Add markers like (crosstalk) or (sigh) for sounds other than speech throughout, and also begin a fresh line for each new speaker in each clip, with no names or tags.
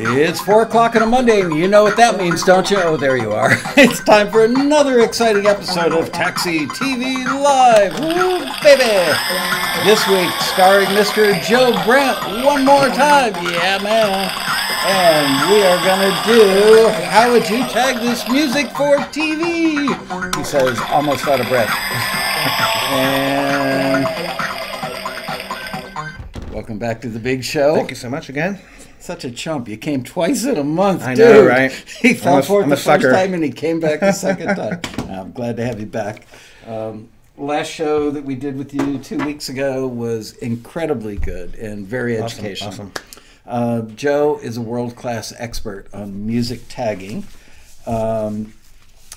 It's 4 o'clock on a Monday, and you know what that means, don't you? Oh, there you are. (laughs) It's time for another exciting episode of Taxi TV Live. Woo, baby! This week, starring Mr. Joe Brandt one more time. Yeah, man. And we are going to do How Would You Tag This Music for TV? He says, almost out of breath. (laughs) and welcome back to the big show.
Thank you so much again.
Such a chump. You came twice in a month,
I
dude.
know, right? (laughs)
He fell for it the first time and he came back the second (laughs) time. I'm glad to have you back. Um, last show that we did with you two weeks ago was incredibly good and very
Awesome,
educational.
awesome.
Uh, Joe is a world class expert on music tagging. Um,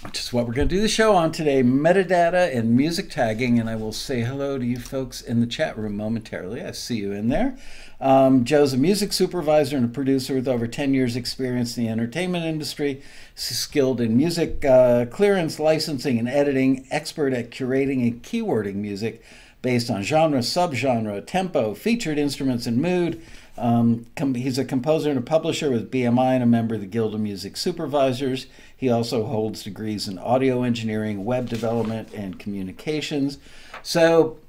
which is what we're going to do the show on today metadata and music tagging. And I will say hello to you folks in the chat room momentarily. I see you in there. Um, Joe's a music supervisor and a producer with over 10 years' experience in the entertainment industry, skilled in music uh, clearance, licensing, and editing, expert at curating and keywording music based on genre, subgenre, tempo, featured instruments, and mood. Um, com- he's a composer and a publisher with BMI and a member of the Guild of Music Supervisors. He also holds degrees in audio engineering, web development, and communications. So,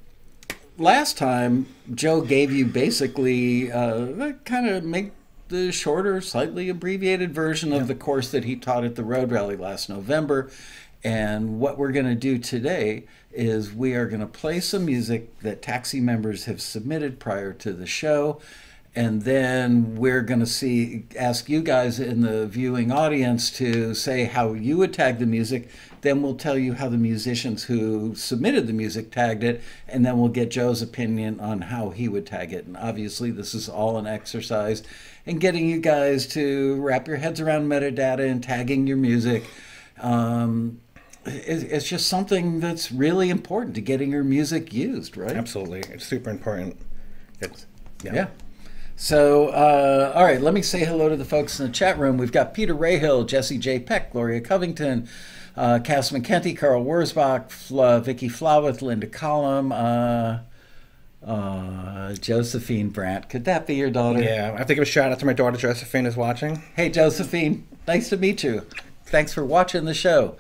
last time, Joe gave you basically uh, kind of make the shorter, slightly abbreviated version of the course that he taught at the Road Rally last November. And what we're going to do today is we are going to play some music that taxi members have submitted prior to the show. And then we're going to see, ask you guys in the viewing audience to say how you would tag the music. Then we'll tell you how the musicians who submitted the music tagged it. And then we'll get Joe's opinion on how he would tag it. And obviously, this is all an exercise in getting you guys to wrap your heads around metadata and tagging your music. Um, it's just something that's really important to getting your music used, right?
Absolutely. It's super important. It's, yeah.
Yeah. So, uh, all right, let me say hello to the folks in the chat room. We've got Peter Rayhill, Jesse J. Peck, Gloria Covington, uh, Cass McKenty, Carl Wurzbach, Fla, Vicky Floweth, Linda Collum, uh, uh, Josephine Brandt. Could that be your daughter?
Yeah. I have to give a shout out to my daughter Josephine is watching.
Hey, Josephine, nice to meet you. Thanks for watching the show.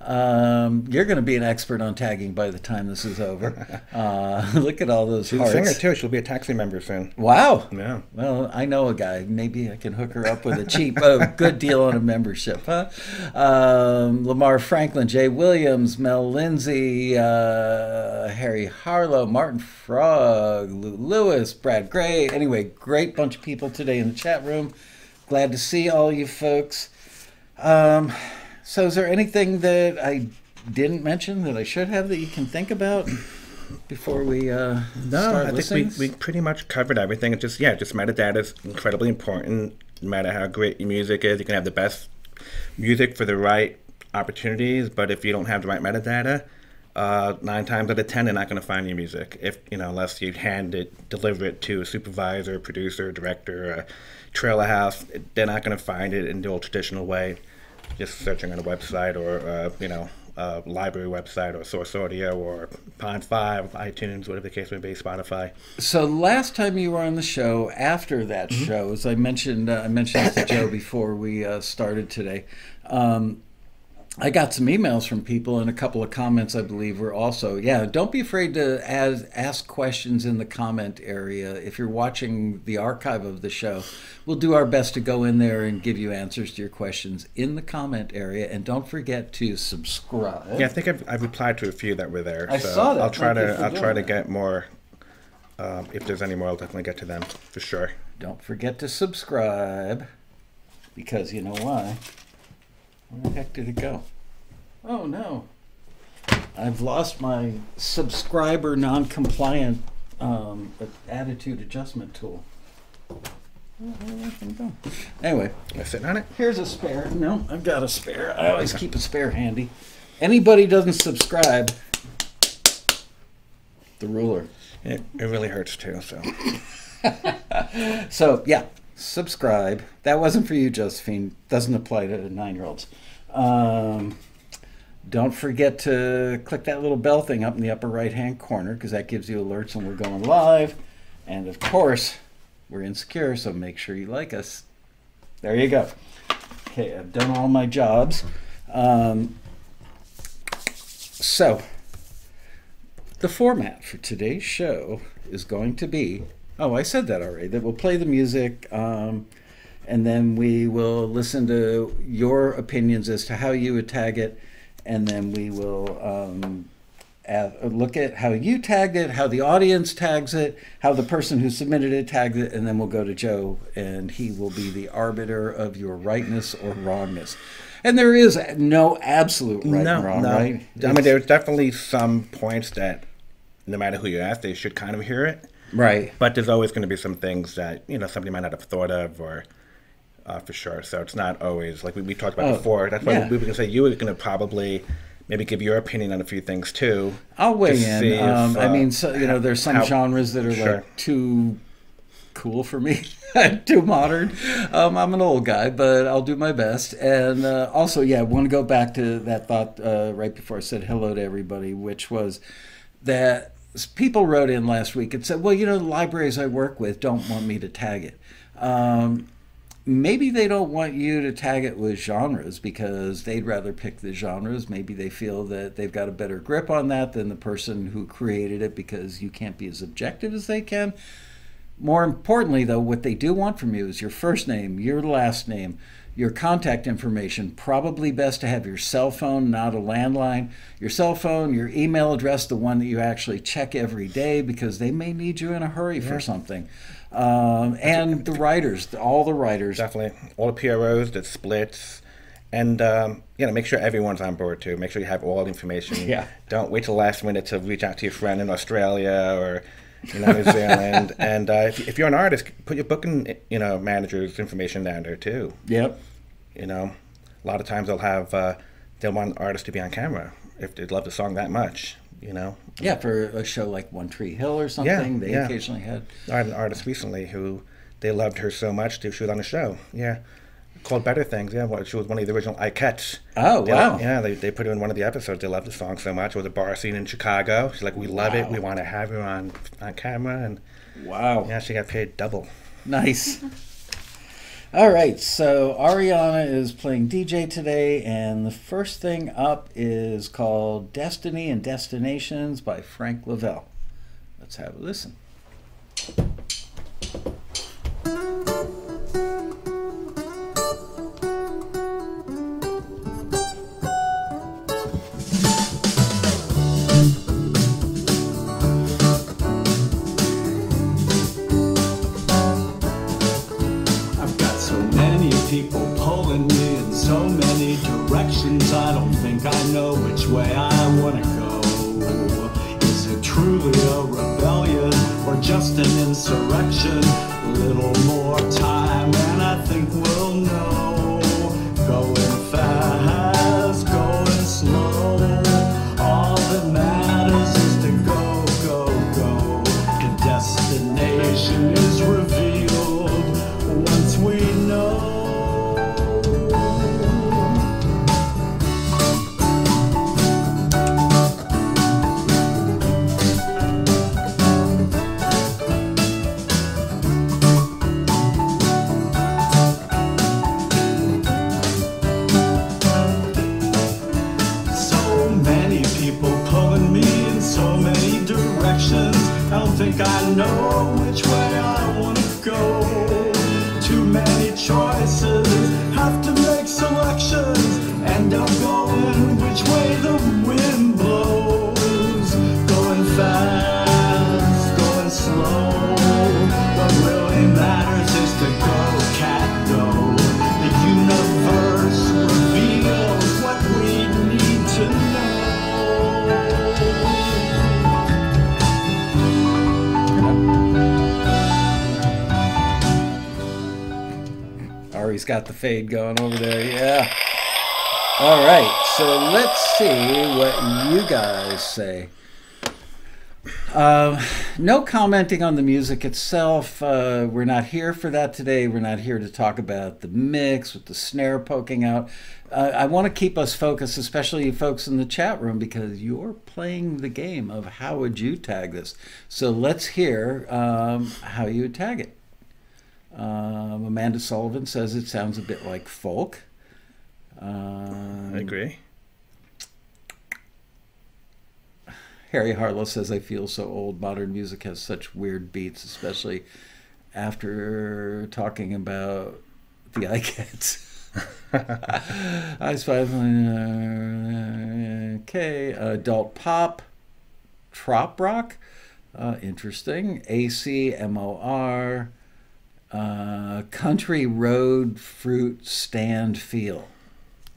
Um, you're going to be an expert on tagging by the time this is over. (laughs) Uh, (laughs) look at all those
She's
hearts.
a singer too. She'll be a taxi member soon.
Wow.
Yeah.
Well, I know a guy. Maybe I can hook her up with a cheap, oh, good deal on a membership, huh? Um, Lamar Franklin, Jay Williams, Mel Lindsay, uh, Harry Harlow, Martin Frog, Lou Lewis, Brad Gray. Anyway, great bunch of people today in the chat room. Glad to see all you folks. Um, so, is there anything that I didn't mention that I should have that you can think about before we uh,
No,
start
I think we, we pretty much covered everything. It's just yeah, just metadata is incredibly important. No matter how great your music is, you can have the best music for the right opportunities, but if you don't have the right metadata, uh, nine times out of ten, they're not going to find your music. If you know, unless you hand it, deliver it to a supervisor, producer, director, a trailer house, they're not going to find it in the old traditional way, just searching on a website or uh, you know. Uh, library website or Source Audio or Pond 5, iTunes, whatever the case may be, Spotify.
So last time you were on the show, after that
Mm-hmm.
show, as I mentioned, uh, I mentioned this to Joe before we uh, started today. Um, I got some emails from people, and a couple of comments, I believe, were also. Yeah, don't be afraid to ask, ask questions in the comment area. If you're watching the archive of the show, we'll do our best to go in there and give you answers to your questions in the comment area. And don't forget to subscribe.
Yeah, I think I've, I've replied to a few that were there.
I
so
saw that.
I'll try
Thank
to I'll try to get more. Um, if there's any more, I'll definitely get to them for sure.
Don't forget to subscribe because you know why. Where the heck did it go? Oh no. I've lost my subscriber non compliant um, attitude adjustment tool. Where the heck did it go? Anyway,
Am I sitting on it?
here's a spare. No, I've got a spare. I always keep a spare handy. Anybody doesn't subscribe, the ruler.
It, it really hurts too. So (laughs)
So yeah, subscribe. That wasn't for you, Josephine. Doesn't apply to nine-year-olds. Um, don't forget to click that little bell thing up in the upper right-hand corner because that gives you alerts when we're going live. And of course, We're insecure, so make sure you like us. There you go. Okay, I've done all my jobs. Um, so, the format for today's show is going to be oh, I said that already, that we'll play the music. Um, and then we will listen to your opinions as to how you would tag it, and then we will um, add, look at how you tagged it, how the audience tags it, how the person who submitted it tagged it, and then we'll go to Joe, and he will be the arbiter of your rightness or wrongness. And there is no absolute right
no,
and wrong,
no.
right?
I mean, there's definitely some points that, no matter who you ask, they should kind of hear it.
Right.
But there's always going to be some things that you know somebody might not have thought of, or uh, for sure. So it's not always like we, we talked about
Oh,
before. That's why
yeah.
we were going to say you were going to probably maybe give your opinion on a few things too.
I'll weigh in.
if,
Um, I
uh,
mean, so, you know, there's some
how-
genres that are
Sure.
like too cool for me, (laughs) too modern. Um, I'm an old guy, but I'll do my best. And uh, also, yeah, I want to go back to that thought uh, right before I said hello to everybody, which was that people wrote in last week and said, well, you know, the libraries I work with don't want me to tag it. Um, maybe they don't want you to tag it with genres because they'd rather pick the genres. Maybe they feel that they've got a better grip on that than the person who created it because you can't be as objective as they can. More importantly, though, what they do want from you is your first name, your last name, your contact information. Probably best to have your cell phone, not a landline. Your cell phone, your email address, the one that you actually check every day because they may need you in a hurry for something. Um, and the writers, all the writers.
Definitely, all the PROs, the splits, and um, you know, make sure everyone's on board too. Make sure you have all the information.
Yeah.
Don't wait till the last minute to reach out to your friend in Australia or you know, New Zealand. (laughs) and uh, if, if you're an artist, put your booking you know manager's information down there too.
Yep.
You know, a lot of times they'll have uh, they'll want artists to be on camera if they'd love the song that much. You know,
Yeah, for a show like One Tree Hill or something, they
yeah.
occasionally had.
I had an artist recently who they loved her so much she was on a show. Yeah. Called Better Things, yeah. Well, she was one of the original Ikettes.
Oh,
They-
wow.
Yeah, they, they put her in one of the episodes. They loved the song so much. It was a bar scene in Chicago. She's like, we love it. We want to have her on on camera. And
Wow.
yeah, she got paid double.
Nice. (laughs) All right, so Ariana is playing DJ today, and the first thing up is called Destiny and Destinations by Frank Lavelle. Let's have a listen.
People pulling me in so many directions. I don't think I know which way I want to go. Is it truly a rebellion or just an insurrection? A little more time and I think we'll know.
Fade going over there. Yeah. All right, so let's see what you guys say. Um, no commenting on the music itself. Uh, we're not here for that today. We're not here to talk about the mix with the snare poking out. Uh, I want to keep us focused, especially you folks in the chat room, because you're playing the game of how would you tag this. So let's hear um, how you would tag it. Um, Amanda Sullivan says it sounds a bit like folk. Um,
I agree.
Harry Harlow says, I feel so old. Modern music has such weird beats, especially after talking about the Ikettes. (laughs) I five. Okay, adult pop, trop rock, uh, interesting. ACMOR, uh, country road fruit stand feel.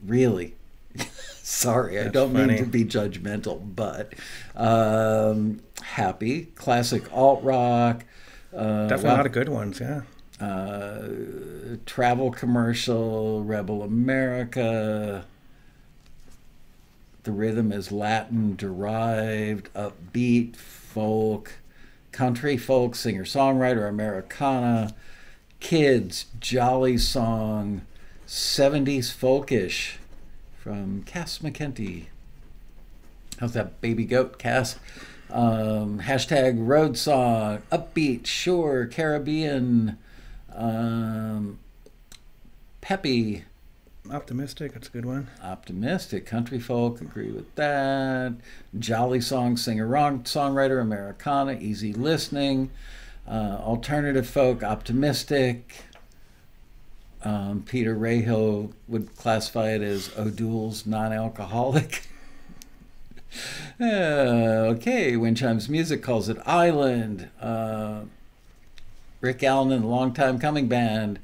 Really? (laughs) Sorry, I don't
funny.
mean to be judgmental, but um, happy, classic alt rock. Uh,
Definitely
well,
a lot of good ones. Yeah.
uh, travel commercial, Rebel America. The rhythm is Latin derived, upbeat, folk, country folk, singer songwriter, Americana, kids, jolly song, 70s folkish from Cass McKenty. How's that baby goat, Cass? Um, hashtag road song, upbeat, sure, Caribbean, um, peppy,
Optimistic. That's a good one.
optimistic, country folk, agree with that. Jolly song, singer, wrong, songwriter, Americana, easy listening. Uh, alternative folk, optimistic. Um, Peter Rahill would classify it as O'Doul's non-alcoholic. (laughs) Uh, okay, Wind Chimes Music calls it Island. Uh, Rick Allen and the Long Time Coming Band.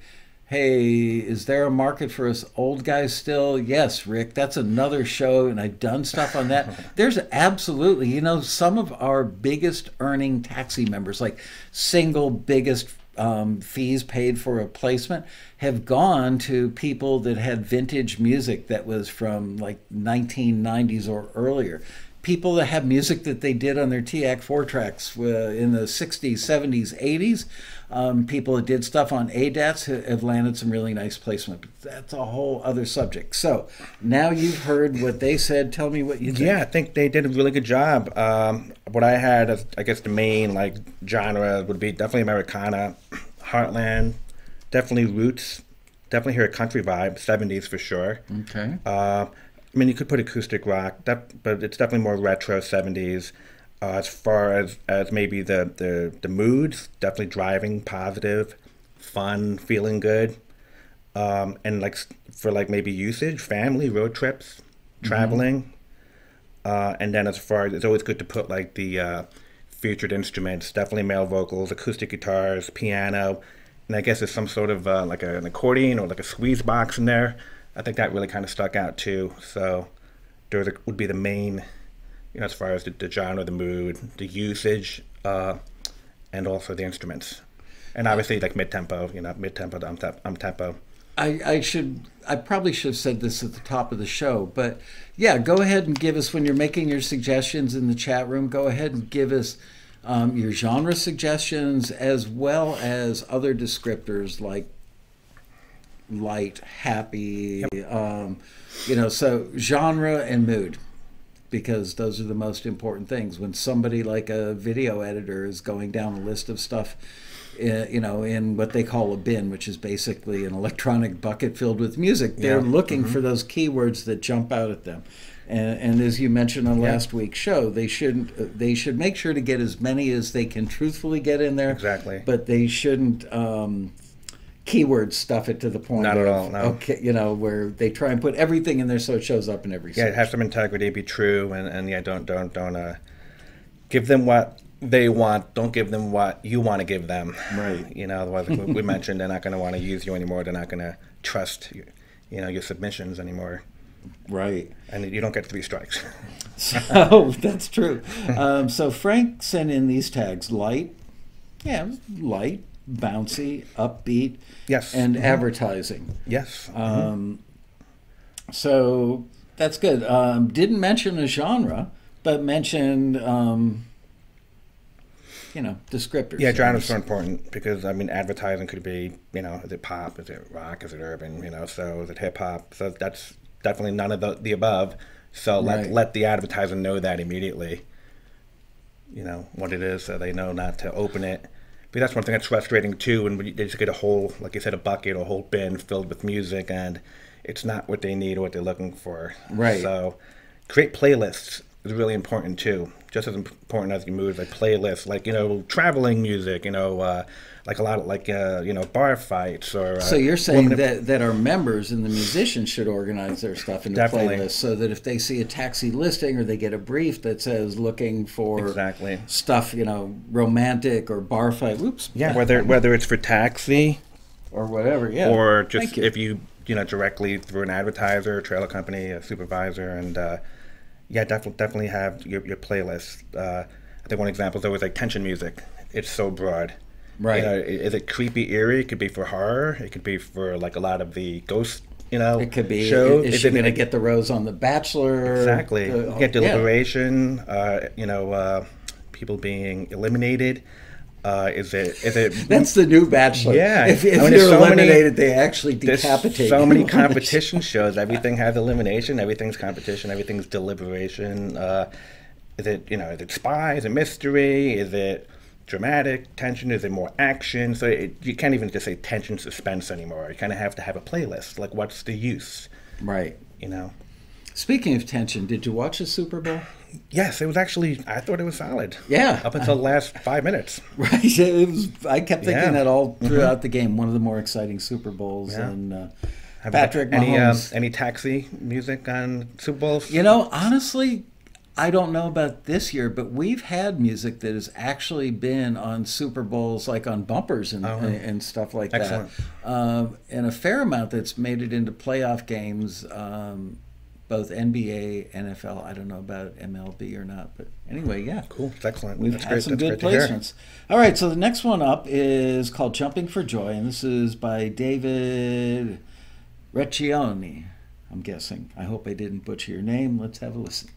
Hey, is there a market for us old guys still? Yes, Rick, that's another show, and I've done stuff on that. (laughs) There's absolutely, you know, some of our biggest earning taxi members, like single biggest um, fees paid for a placement, have gone to people that had vintage music that was from like 1990s or earlier people that have music that they did on their TASCAM four tracks uh, in the 60s, 70s, 80s. Um, people that did stuff on ADATs have landed some really nice placement. But that's a whole other subject. So now you've heard what they said. Tell me what you think.
Yeah, I think they did a really good job. Um, what I had, as, I guess, the main like genre would be definitely Americana, Heartland, definitely roots, definitely hear a country vibe, '70s for sure.
Okay.
Uh, I mean, you could put acoustic rock, that, but it's definitely more retro '70s. Uh, as far as, as maybe the, the, the moods, definitely driving, positive, fun, feeling good. Um, and like for like maybe usage, family, road trips, traveling. Uh, and then as far as it's always good to put like the uh, featured instruments, definitely male vocals, acoustic guitars, piano, and I guess there's some sort of uh, like a, an accordion or like a squeeze box in there. I think that really kind of stuck out too. So those would be the main, you know, as far as the, the genre, the mood, the usage, uh, and also the instruments. And obviously like mid tempo, you know, mid tempo, um, tep- um tempo.
I, I should I probably should have said this at the top of the show, but yeah, go ahead and give us when you're making your suggestions in the chat room. Go ahead and give us um, your genre suggestions as well as other descriptors like light, happy, um, you know. So genre and mood, because those are the most important things. When somebody like a video editor is going down a list of stuff uh, you know, in what they call a bin, which is basically an electronic bucket filled with music. They're
Yeah.
looking for those keywords that jump out at them. And, and as you mentioned on
Yeah.
last week's show, they shouldn't. uh, They should make sure to get as many as they can truthfully get in there.
Exactly.
But they shouldn't um, keyword stuff it to the point.
Not at all, no.
Okay, you know, where they try and put everything in there so it shows up in every.
Yeah,
search.
have some integrity, be true, and, and yeah, don't don't don't uh, give them what they want. Don't give them what you want to give them.
Right. (laughs)
You know, otherwise, like we we mentioned, they're not going to want to use you anymore. They're not going to trust, you, you know, your submissions anymore,
Right.
and you don't get three strikes. (laughs)
So that's true. Um, so Frank sent in these tags: light, yeah, light, bouncy, upbeat,
Yes.
and
Mhm.
advertising.
yes.
Um, so that's good. Um, didn't mention a genre, but mentioned, um, you know, descriptors.
yeah, genres so important because I mean, advertising could be, you know, is it pop, is it rock, is it urban, you know, so is it hip hop? So that's definitely none of the, the above. So let
Right.
let the advertiser know that immediately. You know what it is, so they know not to open it. But that's one thing that's frustrating too, when they just get a whole, like you said, a bucket or a whole bin filled with music, and it's not what they need or what they're looking for.
Right.
So, create playlists is really important too. Just as important as your moves, like playlists, like you know, traveling music. You know, uh, like a lot of like uh, you know, bar fights or. Uh,
So you're saying that, that our members and the musicians should organize their stuff into
Definitely.
playlists so that if they see a taxi listing or they get a brief that says looking for
Exactly.
stuff, you know, romantic or bar fight, Oops.
Yeah, whether whether it's for taxi
or whatever, yeah.
or just
you.
if you you know directly through an advertiser, trailer company, a supervisor, and uh, yeah, definitely definitely have your your playlist. Uh, I think one example is always like tension music. It's so broad.
Right.
You know, is it creepy, eerie? It could be for horror. It could be for like a lot of the ghost. You know,
It could be,
show.
is, she going to get the rose on The Bachelor?
exactly?
Uh,
you get
yeah.
deliberation. Uh, you know, uh, people being eliminated. Uh, is it is it (laughs)
That's the new Bachelor.
Yeah.
If, if
I mean,
you're
so many-
eliminated, they actually decapitate
so many (laughs) competition shows. Everything has elimination. Everything's competition. Everything's deliberation. Uh, is it you know? Is it spy? Is it mystery? Is it dramatic tension? Is it more action? So it, you can't even just say tension suspense anymore. You kind of have to have a playlist. Like, what's the use?
right.
You know?
Speaking of tension, did you watch the Super Bowl?
Yes, it was actually. I thought it was solid.
Yeah.
Up until the last five minutes. (laughs)
Right. It was, I kept thinking
Yeah.
that all throughout the game. One of the more exciting Super Bowls.
Yeah.
And uh,
Have
Patrick
any
Mahomes.
any taxi music on Super Bowls?
you know, honestly, I don't know about this year, but we've had music that has actually been on Super Bowls, like on bumpers and,
Oh.
and, and stuff like
Excellent.
that. Um, and a fair amount that's made it into playoff games, um, both NBA, NFL. I don't know about MLB or not, but anyway, yeah.
Cool. It's excellent.
We've
That's
had
great.
some
That's
good placements. All right, so the next one up is called Jumping for Joy, and this is by David Recchioni, I'm guessing. I hope I didn't butcher your name. Let's have a listen.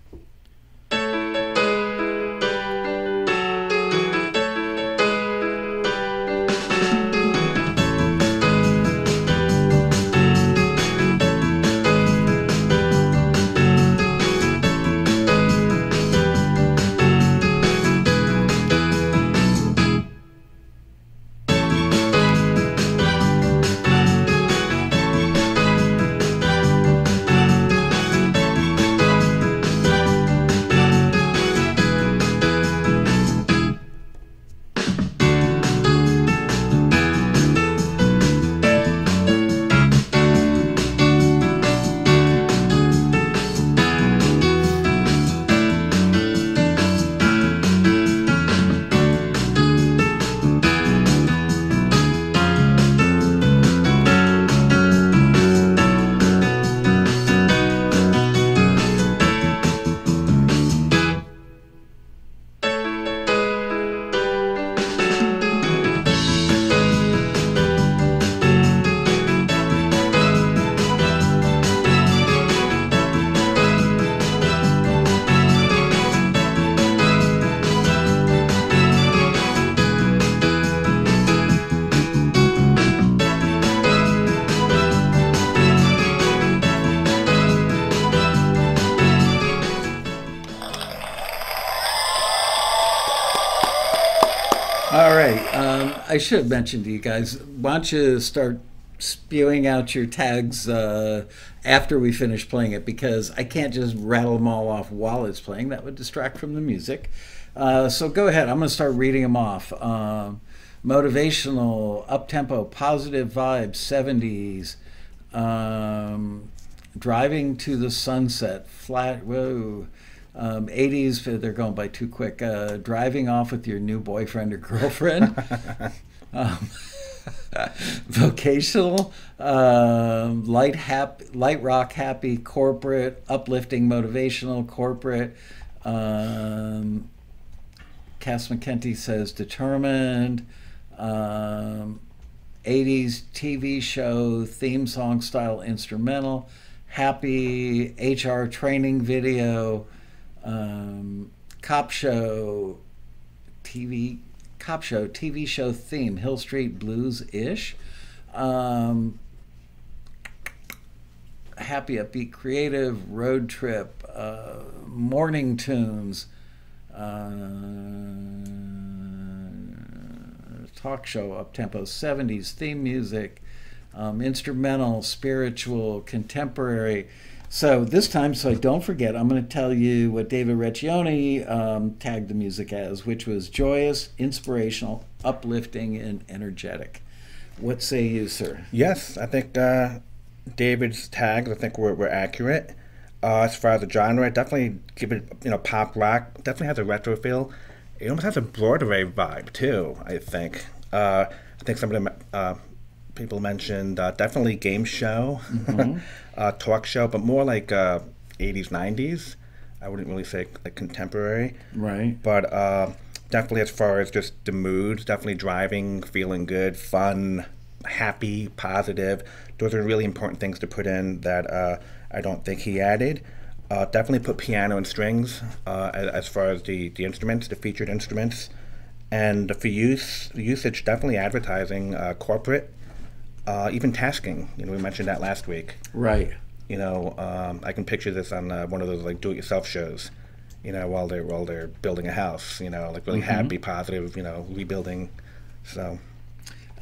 Should have mentioned to you guys. Why don't you start spewing out your tags uh, after we finish playing it? Because I can't just rattle them all off while it's playing. That would distract from the music. Uh, so go ahead. I'm going to start reading them off. Um, motivational, up tempo, positive vibes, 70s. Um, driving to the sunset, flat. Whoa. Um, 80s, they're going by too quick. Uh, driving off with your new boyfriend or girlfriend. (laughs) um, (laughs) vocational, um, light hap- light rock, happy, corporate, uplifting, motivational, corporate. Um, Cass McKenty says determined. Um, 80s TV show, theme song style instrumental, happy HR training video, um, cop show, TV cop show, TV show theme, Hill Street Blues ish. Um, happy, upbeat, creative, road trip, uh, morning tunes. Uh, talk show, up tempo 70s, theme music, um, instrumental, spiritual, contemporary. So this time, so I don't forget, I'm going to tell you what David Recchioni um, tagged the music as, which was joyous, inspirational, uplifting, and energetic. What say you, sir?
Yes, I think uh, David's tags. I think were, were accurate. Uh, as far as the genre, definitely give it you know pop rock. Definitely has a retro feel. It almost has a Broadway vibe too. I think. Uh, I think some of the uh, people mentioned uh, definitely game show, mm-hmm. (laughs) uh, talk show, but more like uh, 80s 90s. I wouldn't really say like contemporary.
Right.
But uh, definitely as far as just the moods, definitely driving, feeling good, fun, happy, positive. Those are really important things to put in that uh, I don't think he added. Uh, definitely put piano and strings uh, as, as, far as the, the instruments, the featured instruments. And for use, usage, definitely advertising, uh, corporate, uh, even tasking. You know, we mentioned that last week.
Right.
You know, um, I can picture this on uh, one of those like do-it-yourself shows. You know, while they're while they're building a house. You know, like really mm-hmm. happy, positive. You know, rebuilding. So.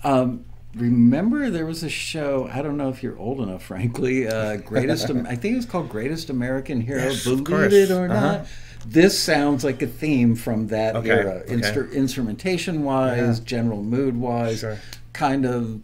Um, remember there was a show i don't know if you're old enough frankly uh, greatest i think it was called greatest american hero
yes,
believe it or uh-huh. not this sounds like a theme from that
okay,
era
okay.
Instru- instrumentation wise yeah. general mood wise
sure.
kind of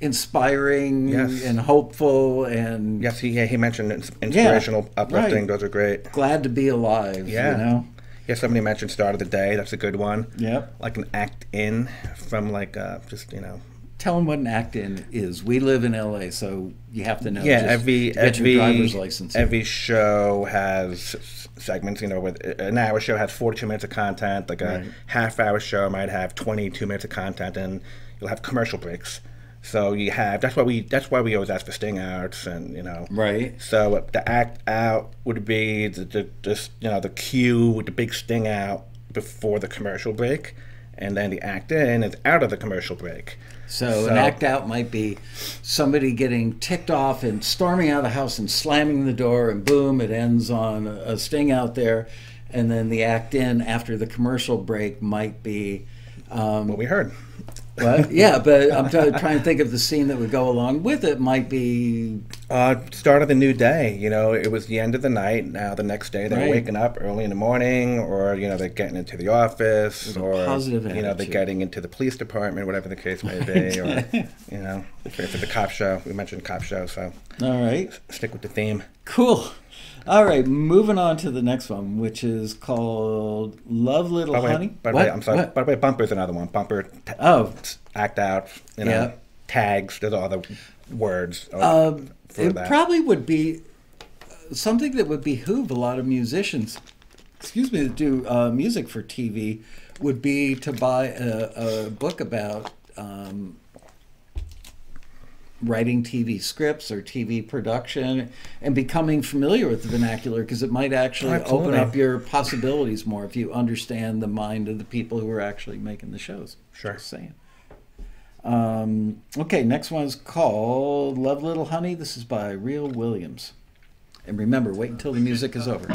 inspiring
yes.
and hopeful and
yes he, yeah, he mentioned inspirational
yeah,
uplifting
right.
those are great
glad to be alive
yeah
you know
yeah somebody mentioned start of the day that's a good one
yep
like an act in from like uh, just you know
tell them what an act-in is. We live in LA, so you have to know.
Yeah, every every
driver's license.
Every show has segments. You know, with an hour show has 42 minutes of content. Like a right. half-hour show might have 22 minutes of content, and you'll have commercial breaks. So you have that's why we that's why we always ask for sting outs and you know
right.
So the act out would be the, the just you know the cue with the big sting out before the commercial break, and then the act in is out of the commercial break.
So, so, an act out might be somebody getting ticked off and storming out of the house and slamming the door, and boom, it ends on a sting out there. And then the act in after the commercial break might be
um, what we heard.
What? (laughs) Yeah, but I'm t- trying to think of the scene that would go along with it. Might be
uh, start of the new day. You know, it was the end of the night. Now the next day they're
right.
waking up early in the morning, or you know they're getting into the office, or
positive
you know they're getting into the police department, whatever the case may be, (laughs) or you know for, for the cop show. We mentioned cop show, so
all right,
stick with the theme.
Cool. All right, moving on to the next one, which is called "Love Little
by
Honey."
Way, by the way, I'm sorry. What? By the way, Bumper's another one. Bumper. T-
oh,
act out. You know,
yeah.
tags. There's all the words.
Um, it
that.
probably would be something that would behoove a lot of musicians. Excuse me, to do uh, music for TV would be to buy a, a book about um, writing TV scripts or TV production and becoming familiar with the vernacular because it might actually
Absolutely.
open up your possibilities more if you understand the mind of the people who are actually making the shows.
Sure.
Just saying. Um, okay, next one is called Love Little Honey. This is by Real Williams. And remember, wait until the music is over.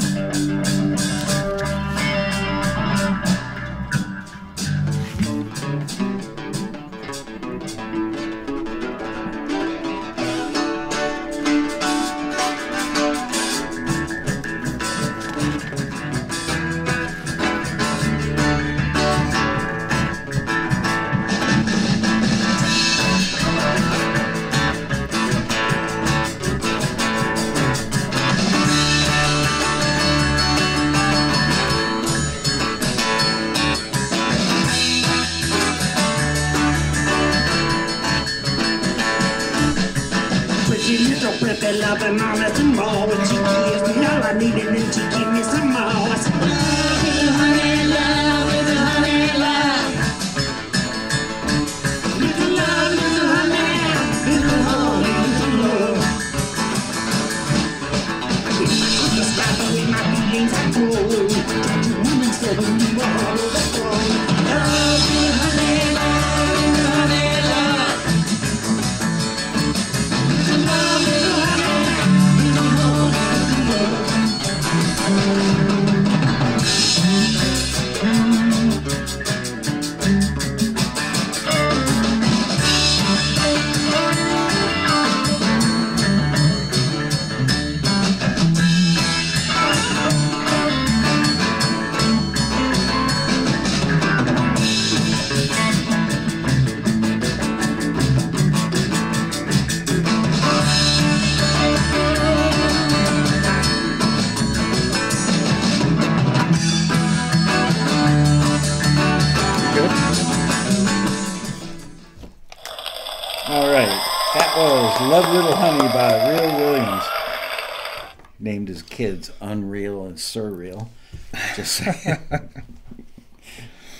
(laughs)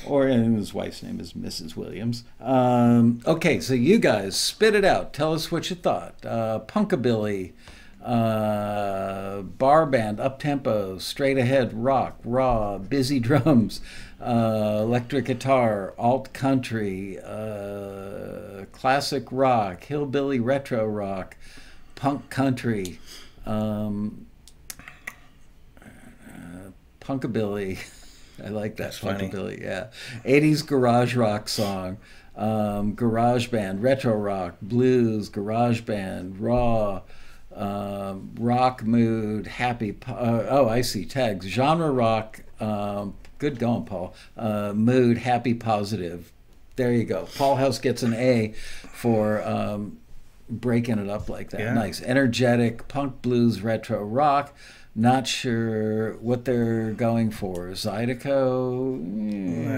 Or his wife's name is Mrs. Williams. Um, okay, so you guys spit it out. Tell us what you thought. Uh, Punkabilly, uh, bar band, up tempo, straight ahead rock, raw, busy (laughs) drums, uh, electric guitar, alt country, uh, classic rock, hillbilly retro rock, punk country. Um, punkabilly. I like that
That's funny.
punkabilly. Yeah, '80s garage rock song, um, garage band, retro rock, blues, garage band, raw, um, rock mood, happy. Uh, oh, I see tags. Genre rock. Um, good going, Paul. Uh, mood, happy, positive. There you go. Paul House gets an A for um, breaking it up like that.
Yeah.
Nice. Energetic, punk blues, retro rock. Not sure what they're going for. Zydeco?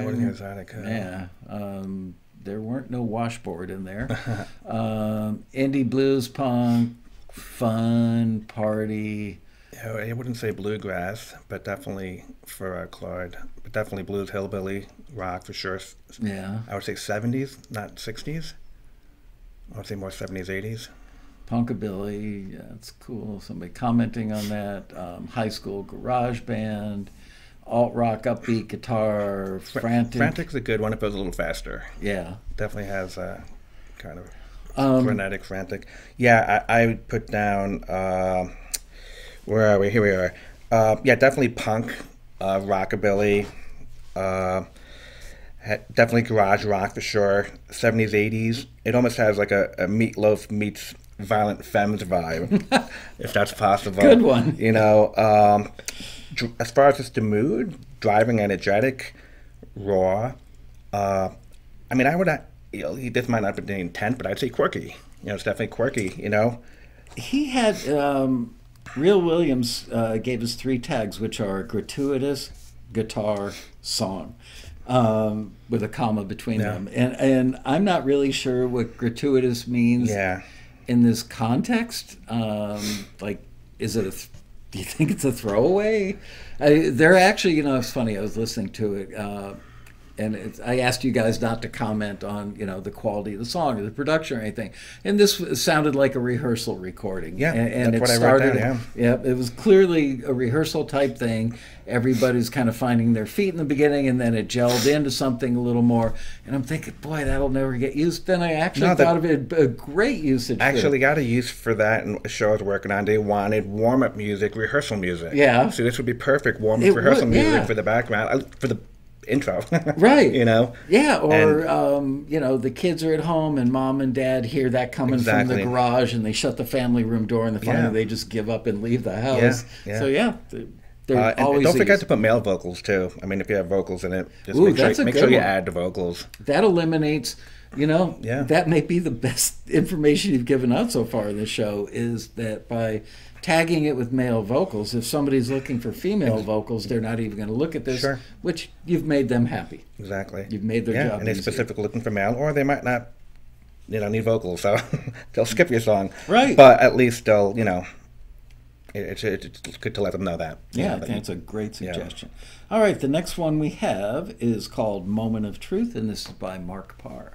I wouldn't hear Zydeco.
Yeah. Um, there weren't no washboard in there. (laughs) um, indie blues punk, fun, party.
Yeah, I wouldn't say bluegrass, but definitely for uh, Claude. But definitely blues, hillbilly, rock for sure.
Yeah.
I would say 70s, not 60s. I would say more 70s, 80s.
Punkabilly, yeah, that's cool. Somebody commenting on that. Um, high school garage band, alt rock, upbeat guitar, frantic.
Frantic's a good one if it was a little faster.
Yeah.
Definitely has a kind of
Um,
frenetic, frantic. Yeah, I, I put down. Uh, where are we? Here we are. Uh, yeah, definitely punk, uh, rockabilly. Uh, definitely garage rock for sure. Seventies, eighties. It almost has like a, a Meat Loaf meets Violent Femmes vibe, (laughs) if that's possible.
Good one.
You know, um, dr- as far as just the mood, driving, energetic, raw. Uh, I mean, I would. uh, You know, this might not be the intent, but I'd say quirky. You know, it's definitely quirky. You know,
he had um, Real Williams uh, gave us three tags, which are gratuitous, guitar, song, um, with a comma between
Yeah.
them. And and I'm not really sure what gratuitous means
yeah.
In this context. Um, like, is it a? Th- do you think it's a throwaway? I, they're actually, you know, it's funny. I was listening to it. Uh, and I asked you guys not to comment on, you know, the quality of the song or the production or anything. And this sounded like a rehearsal recording.
Yeah,
and, and
that's
it
what I wrote
started.
down,
yeah, it was clearly a rehearsal type thing. Everybody's kind of finding their feet in the beginning, and then it gelled into something a little more. And I'm thinking, boy, that'll never get used. Then I actually
No,
thought of it a great usage.
Actually, got a use for that in a show I was working on. They wanted warm up music, rehearsal music.
Yeah.
So this would be perfect warm up rehearsal
would,
music
yeah.
for the background, uh, for the intro. (laughs)
Right.
you know?
Yeah, or
And-
um, you know, the kids are at home and mom and dad hear that coming from the garage and they shut the family room door and then finally
Yeah.
they just give up and leave the house.
yeah.
So yeah, they're, they're
Uh,
always
don't forget to put male vocals too. I mean, if you have vocals in it, just
Ooh,
make sure, make sure you
one.
add the vocals.
that eliminates. You know,
Yeah.
that may be the best (laughs) information you've given out so far in the show is that by tagging it with male vocals, if somebody's looking for female vocals, they're not even going to look at this,
Sure.
which you've made them happy.
Exactly.
You've made their
yeah,
job
and they're specifically looking for male, or they might not, you know, need vocals, so (laughs) they'll skip your song.
Right.
But at least they'll, you know, it, it's, it's good to let them know that.
Yeah, I
that-
think it's a great
Yeah.
suggestion. All right, the next one we have is called Moment of Truth, and this is by Mark Parr.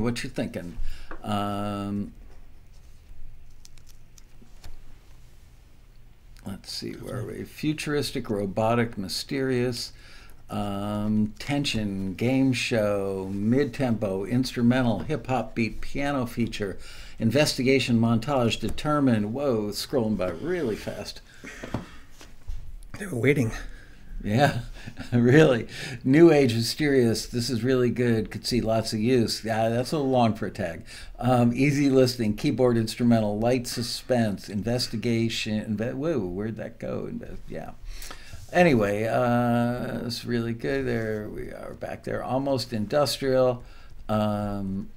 what you're thinking. Um, let's see, where are we? Futuristic, robotic, mysterious, um, tension, game show, mid tempo, instrumental, hip hop beat, piano feature, investigation montage, determined. Whoa, scrolling by really fast.
They were waiting.
Yeah, (laughs) really. New Age Mysterious. This is really good. Could see lots of use. Yeah, that's a long for a tag. Um, easy listening, keyboard instrumental, light suspense, investigation. Inve- Whoa, where'd that go? Inve- yeah. Anyway, uh, it's really good. There we are back there. Almost industrial. Um,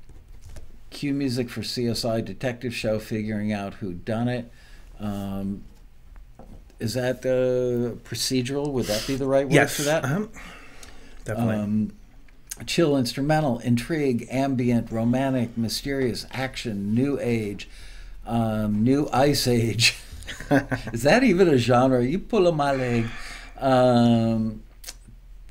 cue music for CSI detective show, figuring out who done it. Um, is that uh, procedural? Would that be the right word
yes.
for that?
Um, definitely.
Um, chill instrumental, intrigue, ambient, romantic, mysterious, action, new age, um, new ice age. (laughs) Is that even a genre? You pull pulling my leg. Um,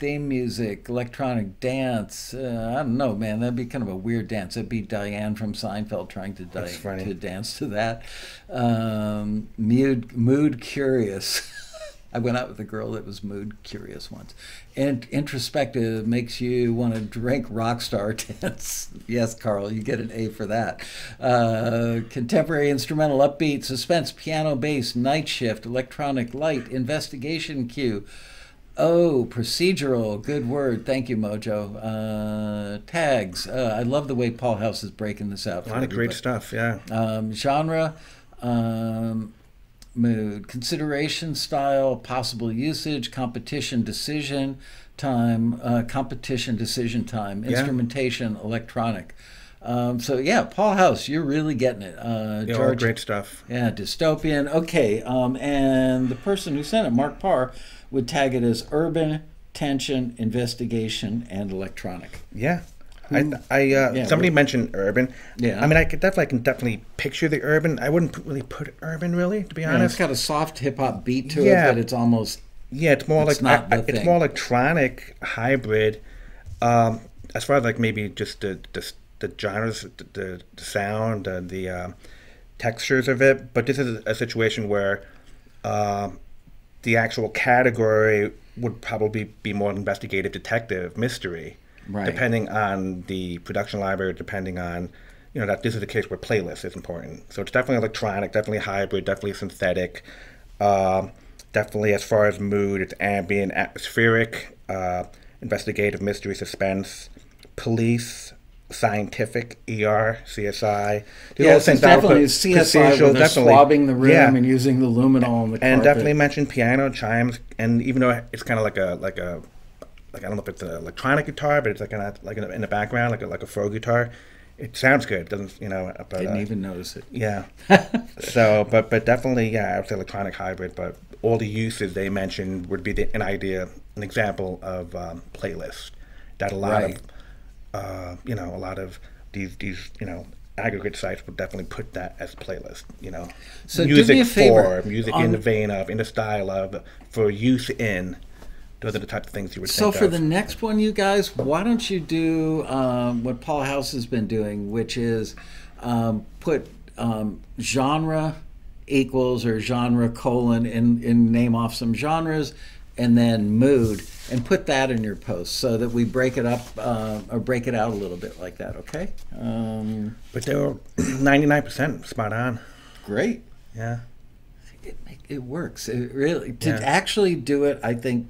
theme music, electronic dance. Uh, I don't know, man. That'd be kind of a weird dance. That'd be Diane from Seinfeld trying to, di- to dance to that. Um, mood, mood curious. (laughs) I went out with a girl that was mood curious once. And introspective makes you want to drink rock star (laughs) dance. yes, Carl, you get an A for that. Uh, contemporary instrumental, upbeat, suspense, piano, bass, night shift, electronic light, investigation cue. Oh, procedural. Good word. Thank you, Mojo. Uh, tags. Uh, I love the way Paul House is breaking this out.
a lot of great stuff. Yeah.
Um, genre, um, mood, consideration, style, possible usage, competition, decision time, uh, competition, decision time,
Yeah.
instrumentation, electronic. Um, so yeah, Paul House, you're really getting it. Uh,
Yeah,
George,
great stuff.
yeah, dystopian. Okay, um, and the person who sent it, Mark Parr, would tag it as urban, tension, investigation, and electronic.
Yeah. I, I uh,
Yeah,
somebody mentioned urban.
Yeah.
I mean, I could definitely, I can definitely picture the urban. I wouldn't put- really put urban, really, to be
Yeah, it's got a soft hip hop beat to
Yeah.
it, but it's almost
Yeah, it's more
It's
like
not
I- I- it's more electronic hybrid. Um, as far as like maybe just the the, the genres, the, the, sound, uh, the um textures of it. But this is a situation where um, the actual category would probably be more investigative, detective, mystery,
Right.
depending on the production library, depending on. You know that this is the case where playlist is important. So it's definitely electronic, definitely hybrid, definitely synthetic. Um, definitely, as far as mood, it's ambient, atmospheric, uh, investigative, mystery, suspense, police, scientific, ER, CSI. These
Yes, it's definitely
but
CSI where they're swabbing the room
Yeah.
and using the luminol on the
and definitely mentioned piano chimes, and even though it's kind of like a like a like I don't know if it's an electronic guitar, but it's like an, like in the, in the background, like a like a faux guitar. It sounds good. It doesn't you know? But,
Didn't
uh,
even notice it.
yeah. (laughs) so, but but definitely, yeah, I would say electronic hybrid. But all the uses they mentioned would be the, an idea, an example of um, playlist that a lot
Right.
of, uh, you know, a lot of these these you know aggregate sites will definitely put that as playlist. You know,
So do
music
me a favor,
for, music
on-
in the vein of, in the style of, for use in. Those are the types of things you would
So for
of.
the next one, you guys, why don't you do um, what Paul House has been doing, which is um, put um, genre equals or genre colon and, and name off some genres, and then mood, and put that in your post so that we break it up uh, or break it out a little bit like that. Okay. Um,
but they were (clears throat) ninety nine percent spot on.
great.
Yeah.
it, it works. It really to
Yeah.
actually do it, I think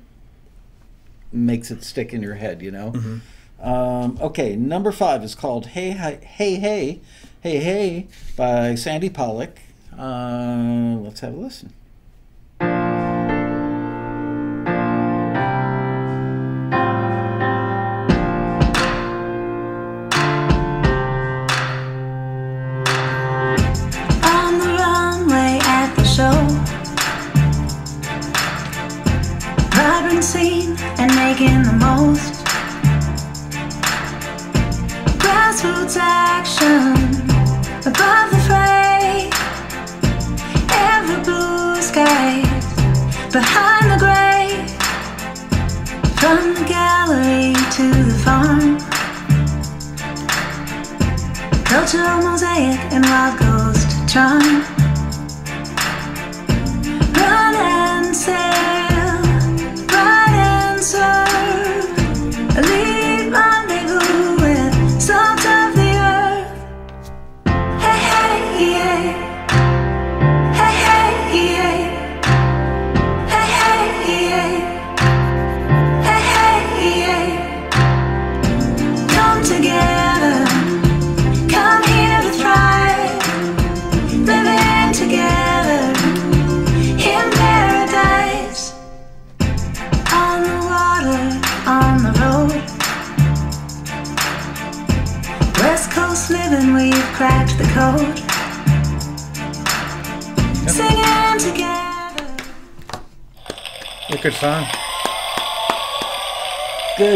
makes it stick in your head. You know. Um, okay, number five is called "Hey Hey Hey Hey Hey Hey" by Sandy Pollock. Uh, let's have a listen.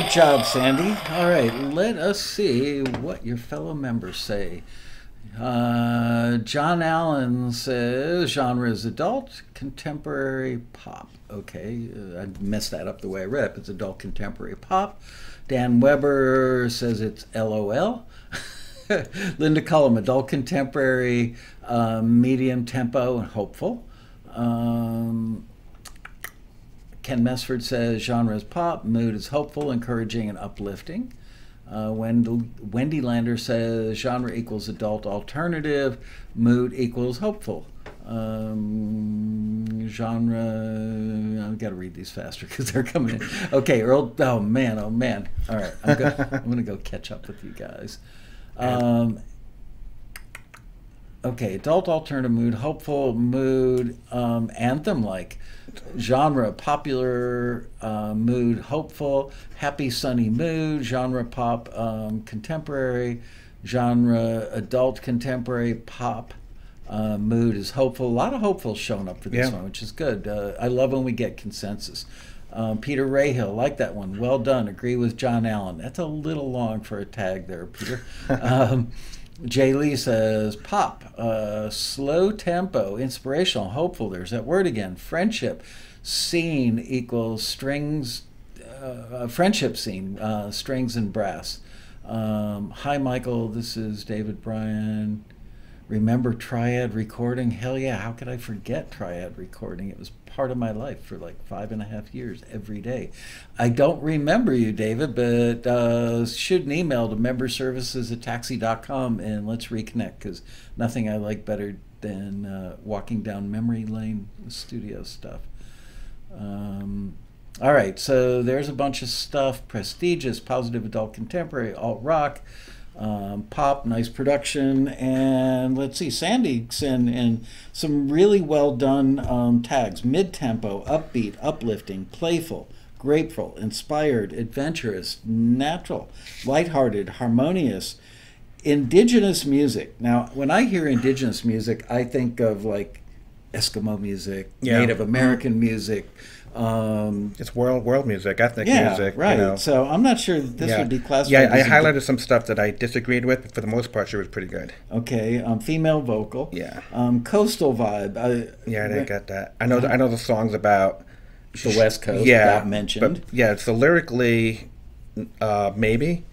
Good
job, Sandy. All right, let us see what your fellow members say. Uh, John Allen says genre is adult contemporary pop. Okay, uh, I messed that up the way I read it. It's adult contemporary pop. Dan Weber says it's LOL. (laughs) Linda Cullum, adult contemporary, uh, medium tempo, and hopeful. Um, Ken Mesford says genre is pop, mood is hopeful, encouraging, and uplifting. Uh, Wendy, Wendy Lander says genre equals adult alternative, mood equals hopeful. Um, genre, I've got to read these faster (laughs) because they're coming in. Okay, Earl, oh man, oh man. All right, I'm, go, (laughs) I'm going to go catch up with you guys. Um, okay, adult alternative mood, hopeful mood, um, anthem like genre popular uh, mood, hopeful, happy sunny mood, genre pop um, contemporary, genre adult contemporary pop. Uh, mood is hopeful. A lot of hopefuls showing up for this
Yeah.
one, which is good. Uh, I love when we get consensus. Um, Peter Rahill, like that one. Well done. Agree with John Allen. That's a little long for a tag there, Peter. (laughs) um, Jay Lee says pop, uh, slow tempo, inspirational, hopeful. There's that word again. Friendship, scene equals strings, uh, friendship scene, uh, strings and brass. Um, hi, Michael. This is David Bryan. Remember Triad recording? Hell yeah! How could I forget Triad recording? It was part of my life for like five and a half years every day. I don't remember you, David, but uh, shoot an email to memberservices at taxi.com and let's reconnect because nothing I like better than uh, walking down memory lane with studio stuff. Um, all right, so there's a bunch of stuff prestigious, positive adult contemporary, alt rock, um, pop, nice production. And let's see, Sandy and, in some really well done um, tags mid tempo, upbeat, uplifting, playful. Grateful, inspired, adventurous, natural, lighthearted, harmonious, indigenous music. Now, when I hear indigenous music, I think of like Eskimo music,
Yeah.
Native American music. Um,
It's world world music, ethnic
yeah,
music.
right.
You know.
So I'm not sure that this
yeah.
would be classified.
Yeah, I highlighted some stuff that I disagreed with, but for the most part, she was pretty good.
Okay, um, female vocal.
Yeah.
Um, coastal vibe. I,
Yeah, I didn't get that. I know. I know the songs about
the West Coast.
yeah,
that mentioned.
But yeah, so lyrically, uh, maybe,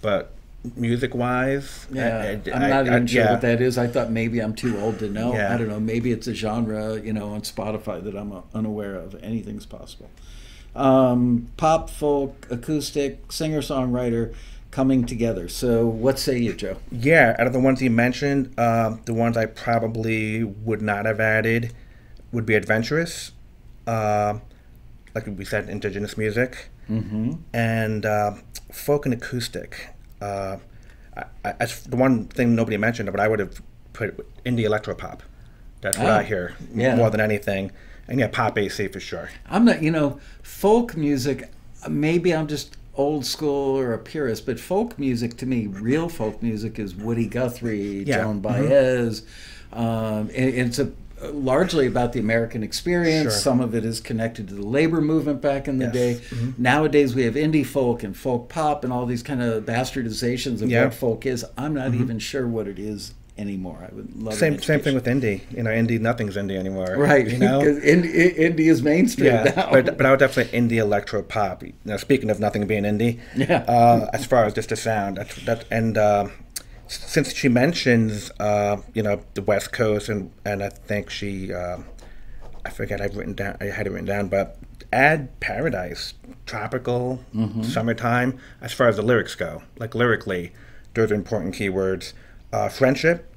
but music wise,
Yeah, I'm not even sure what that is. I thought maybe I'm too old to know.
Yeah.
I don't know. Maybe it's a genre, you know, on Spotify that I'm uh, unaware of. Anything's possible. Um, pop, folk, acoustic, singer songwriter coming together. So, what say you, Joe?
Yeah, out of the ones you mentioned, um, the ones I probably would not have added would be adventurous, um like we said, indigenous music,
Mm-hmm.
and uh, folk and acoustic. Uh, I, I, that's the one thing nobody mentioned, but I would have put indie electropop. That's what
Oh,
I hear
yeah.
more than anything, and yeah, pop AC for sure.
I'm not, you know, folk music. Maybe I'm just old school or a purist, but folk music to me, real folk music, is Woody Guthrie,
Yeah.
Joan
Mhm.
Baez. Um, and it's a largely about the American experience.
Sure.
Some of it is connected to the labor movement back in the
Yes.
day.
Mhm.
Nowadays, we have indie folk and folk pop and all these kind of bastardizations of
Yeah.
what folk is. I'm not
Mhm.
even sure what it is anymore. I would love
Same same thing with indie. You know, indie nothing's indie anymore.
Right,
You know. (laughs)
because indie, indie is mainstream
Yeah,
now.
but, but I would definitely indie electro pop. Now, speaking of nothing being indie,
Yeah.
uh, as far as just the sound, that's that, and uh, since she mentions, uh, you know, the West Coast, and and I think she, uh, I forget I've written down, I had it written down, but add paradise, tropical, summertime, as far as the lyrics go. Like lyrically, those are important keywords. Uh, friendship.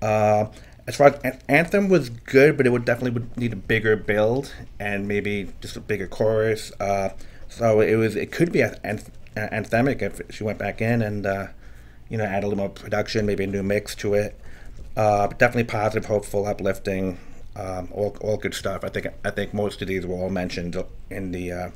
Uh, as far as an- anthem was good, but it would definitely would need a bigger build and maybe just a bigger chorus. Uh, so it was it could be an anth- anthemic if she went back in and uh, you know add a little more production, maybe a new mix to it. Uh, definitely positive, hopeful, uplifting, um, all, all good stuff. I think I think most of these were all mentioned in the uh,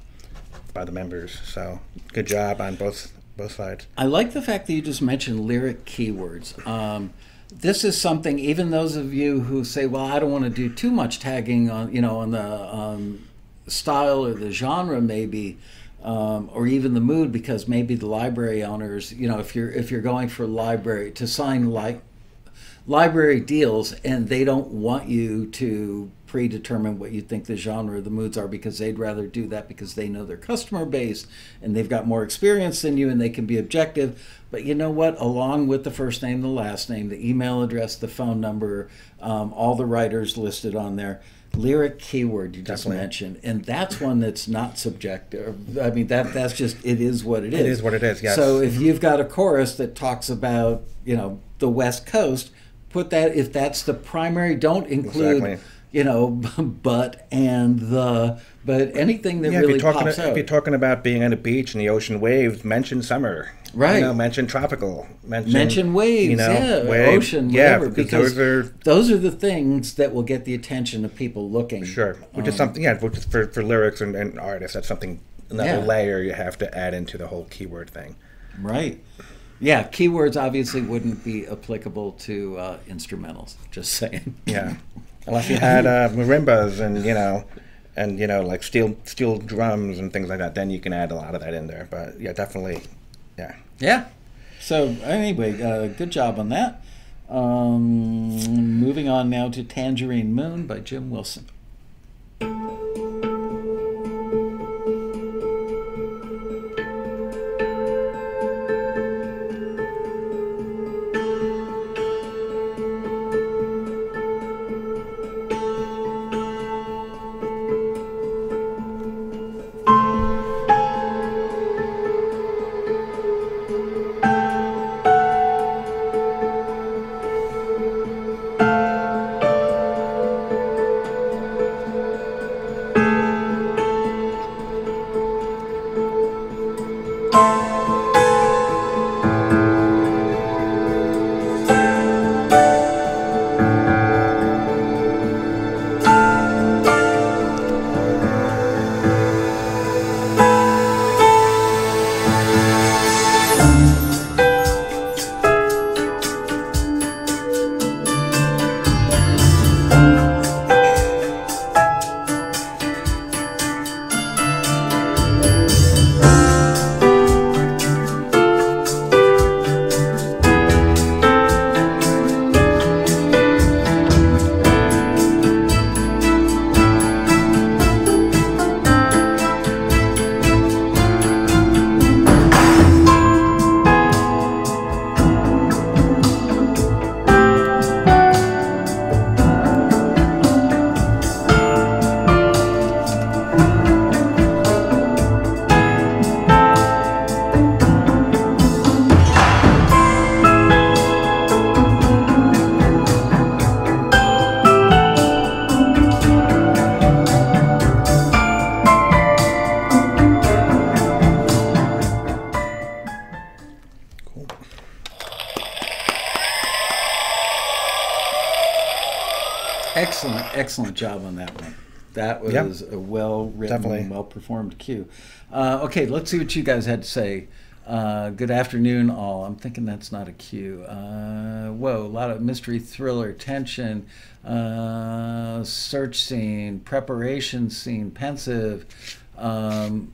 by the members. So good job on both both sides.
I like the fact that you just mentioned lyric keywords. Um, this is something, even those of you who say, "Well, I don't want to do too much tagging on, you know, on the um, style or the genre, maybe, um, or even the mood, because maybe the library owners, you know, if you're if you're going for library to sign like library deals and they don't want you to predetermine what you think the genre the moods are because they'd rather do that because they know their customer base and they've got more experience than you and they can be objective. But you know what? Along with the first name the last name the email address the phone number um, all the writers listed on there lyric keyword you just
Definitely.
mentioned and that's one that's not subjective i mean that that's just it is what it is
It is what it is, yes.
so if you've got a chorus that talks about you know the west coast put that if that's the primary don't include
Exactly.
you know (laughs) but and the but anything that
Yeah,
really
if you're talking
pops out
if you're talking about being on a beach and the ocean waves, mention summer.
Right.
You know, mention tropical. Mention,
mention waves
You know,
yeah
wave-
ocean
yeah,
whatever
because,
because
those are
those are the things that will get the attention of people looking
sure, which is
Um,
something. Yeah, which is for for lyrics and, and artists. That's something another
Yeah.
layer you have to add into the whole keyword thing.
right yeah keywords obviously wouldn't be applicable to uh, instrumentals just saying
Yeah, (laughs) unless you had uh, marimbas and you know, and you know like steel steel drums and things like that, then you can add a lot of that in there. But yeah, definitely, yeah.
Yeah. So anyway, uh, good job on that. Um, moving on now to Tangerine Moon by Jim Wilson. Job on that one. That was
Yep.
a well written, well performed cue. Uh, okay, let's see what you guys had to say. Uh, good afternoon, all. I'm thinking that's not a cue. Uh, whoa, a lot of mystery, thriller, tension, uh, search scene, preparation scene, pensive. Um,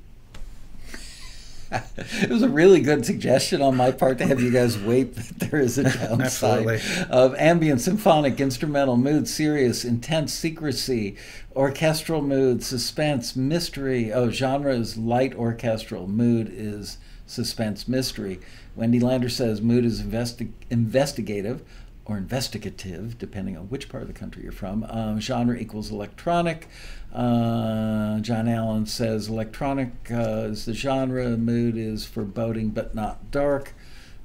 (laughs) it was a really good suggestion on my part to have you guys (laughs) wait there is a (laughs) downside of ambient, symphonic, instrumental mood, serious, intense secrecy, orchestral mood, suspense, mystery. Oh, genre is light orchestral, mood is suspense, mystery. Wendy Lander says mood is investi- investigative or investigative, depending on which part of the country you're from. Um, genre equals electronic. Uh, John Allen says electronic uh, is the genre, mood is foreboding but not dark.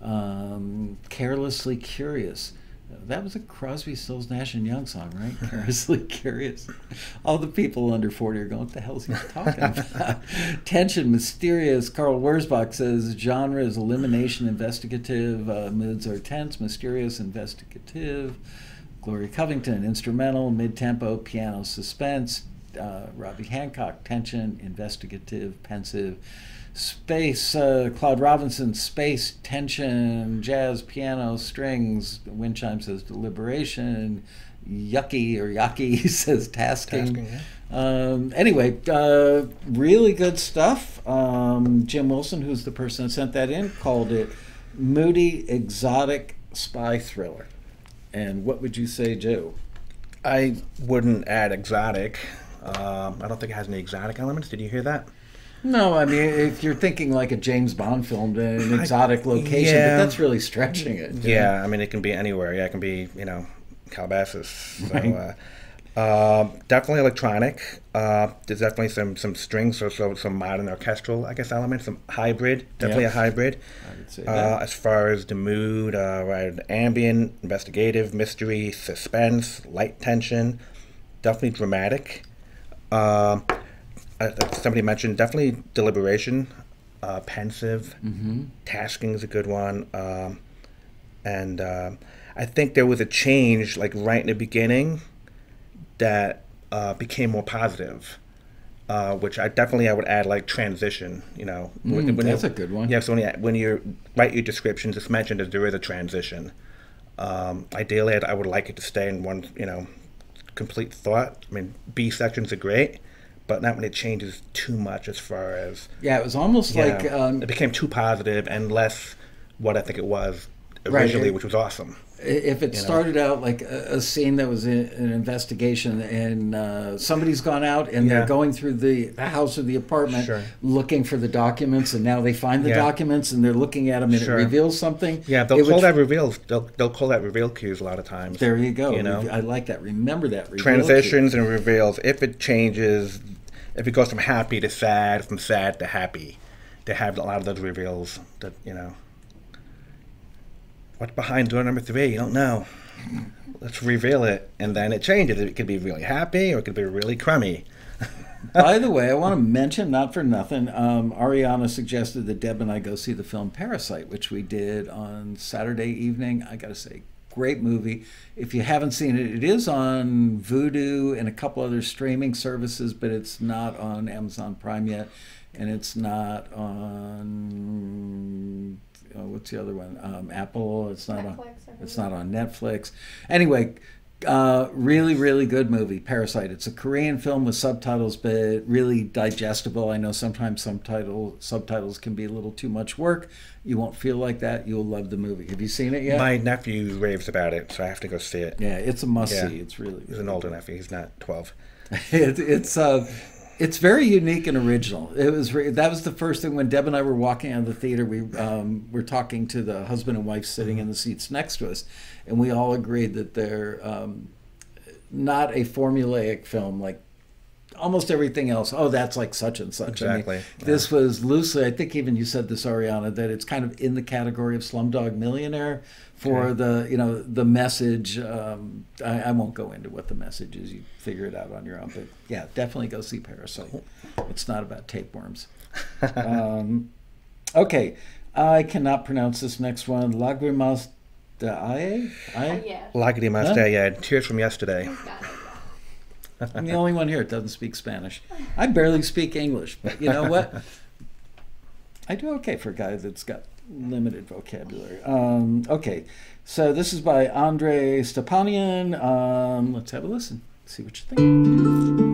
Um, carelessly curious. That was a Crosby, Stills, Nash and Young song, right? (laughs) Carelessly curious. All the people under forty are going, "What the hell is he talking (laughs) about?" Tension, mysterious. Carl Wurzbach says genre is elimination, investigative. Uh, moods are tense, mysterious, investigative. Gloria Covington, instrumental, mid-tempo, piano, suspense. Uh, Robbie Hancock, tension, investigative, pensive. Space, uh, Claude Robinson, space, tension, jazz, piano, strings. Wind chime says deliberation. Yucky or yucky (laughs) says tasking.
Tasking,
Um, anyway, uh, really good stuff. Um, Jim Wilson, who's the person that sent that in, called it moody, exotic spy thriller. And what would you say, Joe?
I wouldn't add exotic. Um, I don't think it has any exotic elements. Did you hear that?
No, I mean, if you're thinking like a James Bond film, an exotic location,
yeah.
but that's really stretching it.
Yeah, I mean, it can be anywhere. Yeah, it can be, you know, Calabasas. So,
Right.
uh, uh, definitely electronic. Uh, there's definitely some some strings, so, so some modern orchestral, I guess, elements. Some hybrid, definitely
Yeah.
a hybrid.
I would say
Uh, as far as the mood, uh, right, ambient, investigative, mystery, suspense, light tension, definitely dramatic. Uh, somebody mentioned definitely deliberation, uh, pensive.
Mm-hmm.
Tasking is a good one, um, and um I think there was a change, like right in the beginning, that uh, became more positive. Uh, which I definitely I would add like transition. You know,
Mm,
when
that's a good one.
Yeah, so when you when you write your descriptions, it's mentioned that there is a transition. Um, ideally, I'd, I would like it to stay in one, you know, complete thought. I mean, B sections are great, but not when it changes too much as far as
Yeah, it was almost
yeah,
like um,
it became too positive and less what I think it was
Right.
originally, which was awesome.
if it
know.
started out like a, a scene that was in, an investigation and uh, somebody's gone out and they're going through the, the house or the apartment
Sure.
looking for the documents and now they find the
Yeah.
documents and they're looking at them and
Sure.
it reveals something.
Yeah, they'll
it
call
would-
that reveals. They'll they'll call that reveal cues a lot of times.
There you go.
You know,
I like that. Remember that. reveal
transitions and reveals. If it changes, if it goes from happy to sad, from sad to happy, they have a lot of those reveals. That you know, what's behind door number three? You don't know. Let's reveal it, and then it changes. It could be really happy, or it could be really crummy. (laughs)
By the way, I want to mention, not for nothing, um, Ariana suggested that Deb and I go see the film Parasite, which we did on Saturday evening. I got to say, great movie. If you haven't seen it, it is on Vudu and a couple other streaming services, but it's not on Amazon Prime yet, and it's not on uh, what's the other one? Um, Apple. It's not on.
Netflix, I
It's not on Netflix. Anyway, uh, really, really good movie, Parasite. It's a Korean film with subtitles, but really digestible. I know sometimes subtitle subtitles can be a little too much work. You won't feel like that. You'll love the movie. Have you seen it yet?
My nephew raves about it, so I have to go see it.
yeah, it's a must
Yeah.
see. It's really.
He's an older nephew. He's not twelve. (laughs)
it, it's uh, it's very unique and original. It was re- that was the first thing when Deb and I were walking out of the theater. We um, were talking to the husband and wife sitting in the seats next to us, and we all agreed that they're um, not a formulaic film like almost everything else. Oh, that's like such and such. I mean,
Exactly,
this was loosely. I think even you said this, Ariana, that it's kind of in the category of Slumdog Millionaire for the you know the message. Um, I, I won't go into what the message is. You figure it out on your own. But yeah, definitely go see Parasite. It's not about tapeworms. (laughs) um, okay, I cannot pronounce this next one. Lagrimas de Aye.
Uh,
Aye.
yeah.
Lagrimas
Huh?
de yeah, tears from yesterday.
I'm the only one here that doesn't speak Spanish. I barely speak English, but you know what? I do okay for a guy that's got limited vocabulary. Um, okay, so this is by Andre Stepanian. Um, let's have a listen. See what you think.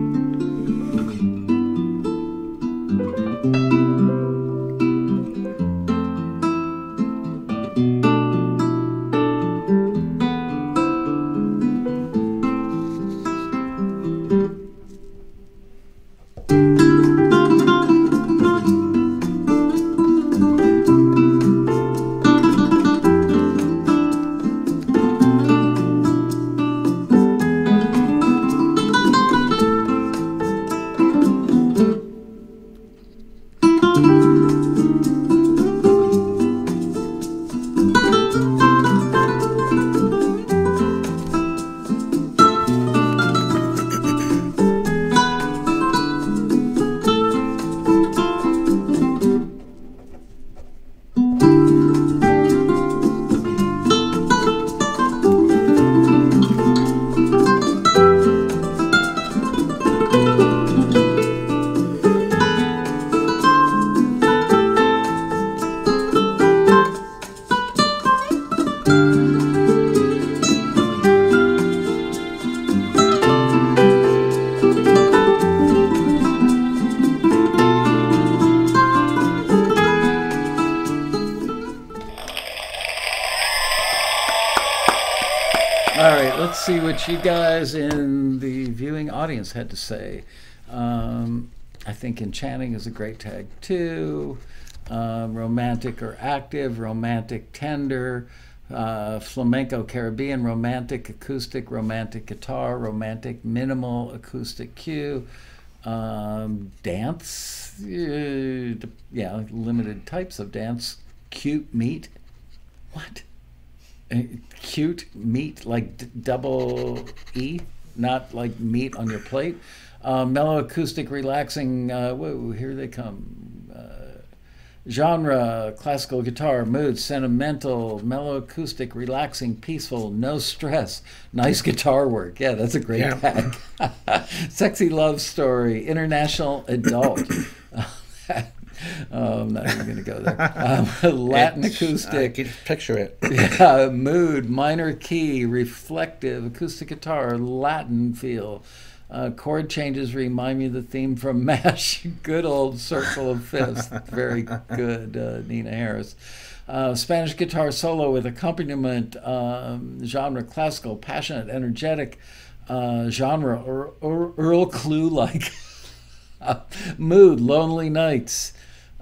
Audience had to say. Um, I think enchanting is a great tag too. Um, romantic or active, romantic tender, uh, flamenco Caribbean, romantic acoustic, romantic guitar, romantic minimal acoustic cue, um, dance, uh, yeah, limited types of dance, cute meet. What? Uh, cute meet like double E, not like meat on your plate. Uh, mellow acoustic, relaxing. Uh, whoa, here they come. Uh, genre: classical guitar. Mood: sentimental, mellow acoustic, relaxing, peaceful, no stress. Nice guitar work. Yeah, that's a great
Yeah.
tag. (laughs) Sexy love story. International adult. (coughs) (laughs) I'm (laughs) not even going to go there. (laughs) Um, (laughs) Latin
It's- I
acoustic.
can picture it.
Yeah, mood, minor key, reflective, acoustic guitar, Latin feel. Uh, chord changes remind me of the theme from MASH. good old Circle of Fifths. Very good, uh, Nina Harris. Uh, Spanish guitar solo with accompaniment, um, genre classical, passionate, energetic, uh, genre Earl Clue like. mood, lonely nights.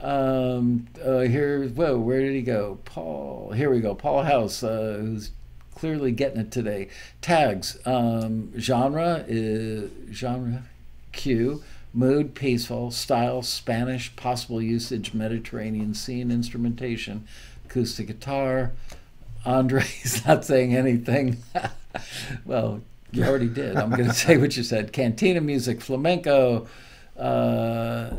Um, uh, here, whoa, where did he go? Paul, here we go. Paul House, uh, who's clearly getting it today. Tags, um, genre is genre, Q, mood, peaceful, style, Spanish, possible usage, Mediterranean scene, instrumentation, acoustic guitar. Andre's (laughs) not saying anything. (laughs) well, you already did. I'm going (laughs) to say what you said. Cantina music, flamenco, uh,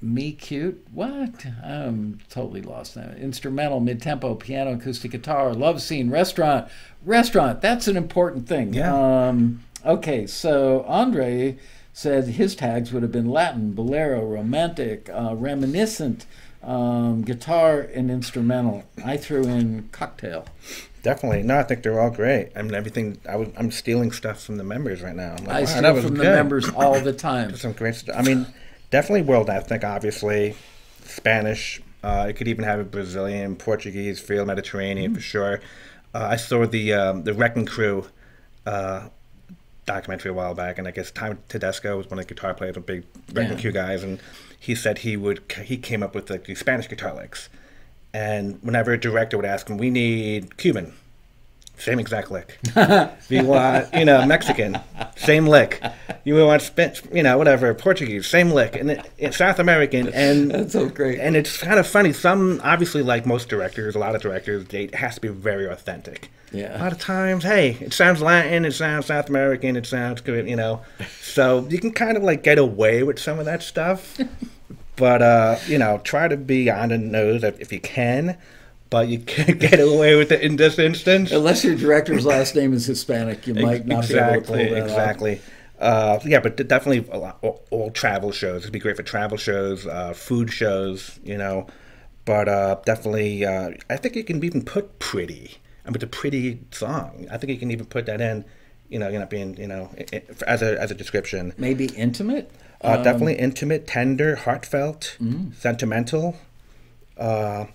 me cute? What? I'm totally lost now. Instrumental, mid tempo, piano, acoustic guitar, love scene, restaurant. Restaurant, that's an important thing.
Yeah.
Um, okay, so Andre said his tags would have been Latin, bolero, romantic, uh, reminiscent, um, guitar, and instrumental. I threw in cocktail.
Definitely. No, I think they're all great. I mean, everything. I I'm stealing stuff from the members right now. I'm like,
I
wow,
steal from the members all the (laughs) time.
Some great stuff. I mean, definitely world ethnic, obviously. Spanish. Uh, it could even have a Brazilian, Portuguese feel, Mediterranean for sure. Uh, I saw the um, the Wrecking Crew uh, documentary a while back, and I guess Tom Tedesco was one of the guitar players, of big Wrecking
Yeah.
Crew guys, and he said he would he came up with like these Spanish guitar licks, and whenever a director would ask him, "We need Cuban." Same exact lick. if you want, you know, Mexican, same lick. You want, Spanish, you know, whatever, Portuguese, same lick. And it, it's South American, and (laughs)
That's so great.
and it's kind of funny. Some, obviously, like most directors, a lot of directors, they, it has to be very authentic.
Yeah.
A lot of times, hey, it sounds Latin, it sounds South American, it sounds good, you know. So you can kind of like get away with some of that stuff. (laughs) but, uh, you know, try to be on the nose if, if you can. But you can't (laughs) get away with it in this instance.
Unless your director's last name is Hispanic, you might not be able to pull
exactly,
that off.
exactly. Uh, yeah, but definitely a lot, all, all travel shows. It'd be great for travel shows, uh, food shows, you know. But uh, definitely, uh, I think you can even put pretty. I mean, it's a pretty song. I think you can even put that in. You know, you're not being, you know, as a as a description.
Maybe intimate?
Uh, definitely intimate, tender, heartfelt,
Mm.
sentimental, uh,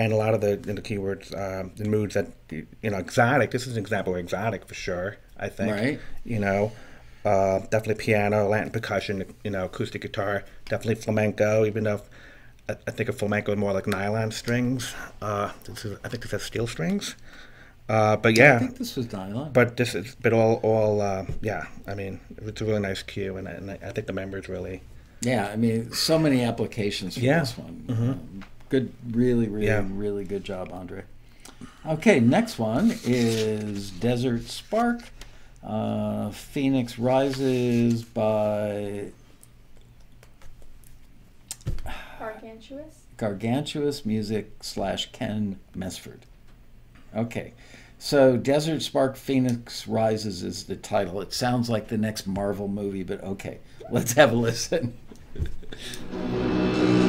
and a lot of the, the keywords, uh, the moods that you know, exotic. This is an example of exotic for sure. I think,
Right.
You know, Uh, definitely piano, Latin percussion, you know, acoustic guitar. Definitely flamenco, even though I, I think of flamenco more like nylon strings. Uh, this is, I think this has steel strings. Uh, but
I
yeah,
think this was nylon.
but this is, but all, all, uh, yeah. I mean, it's a really nice cue, and, I- and I I think the members really,
Yeah, I mean, so many applications for
Yeah.
this one. Um, good, really, really,
Yeah.
really good job, Andre. Okay, next one is Desert Spark. Uh, Phoenix Rises by
Gargantuous.
Gargantuous Music slash Ken Mesford. Okay, so Desert Spark Phoenix Rises is the title. It sounds like the next Marvel movie, but okay, let's have a listen. (laughs)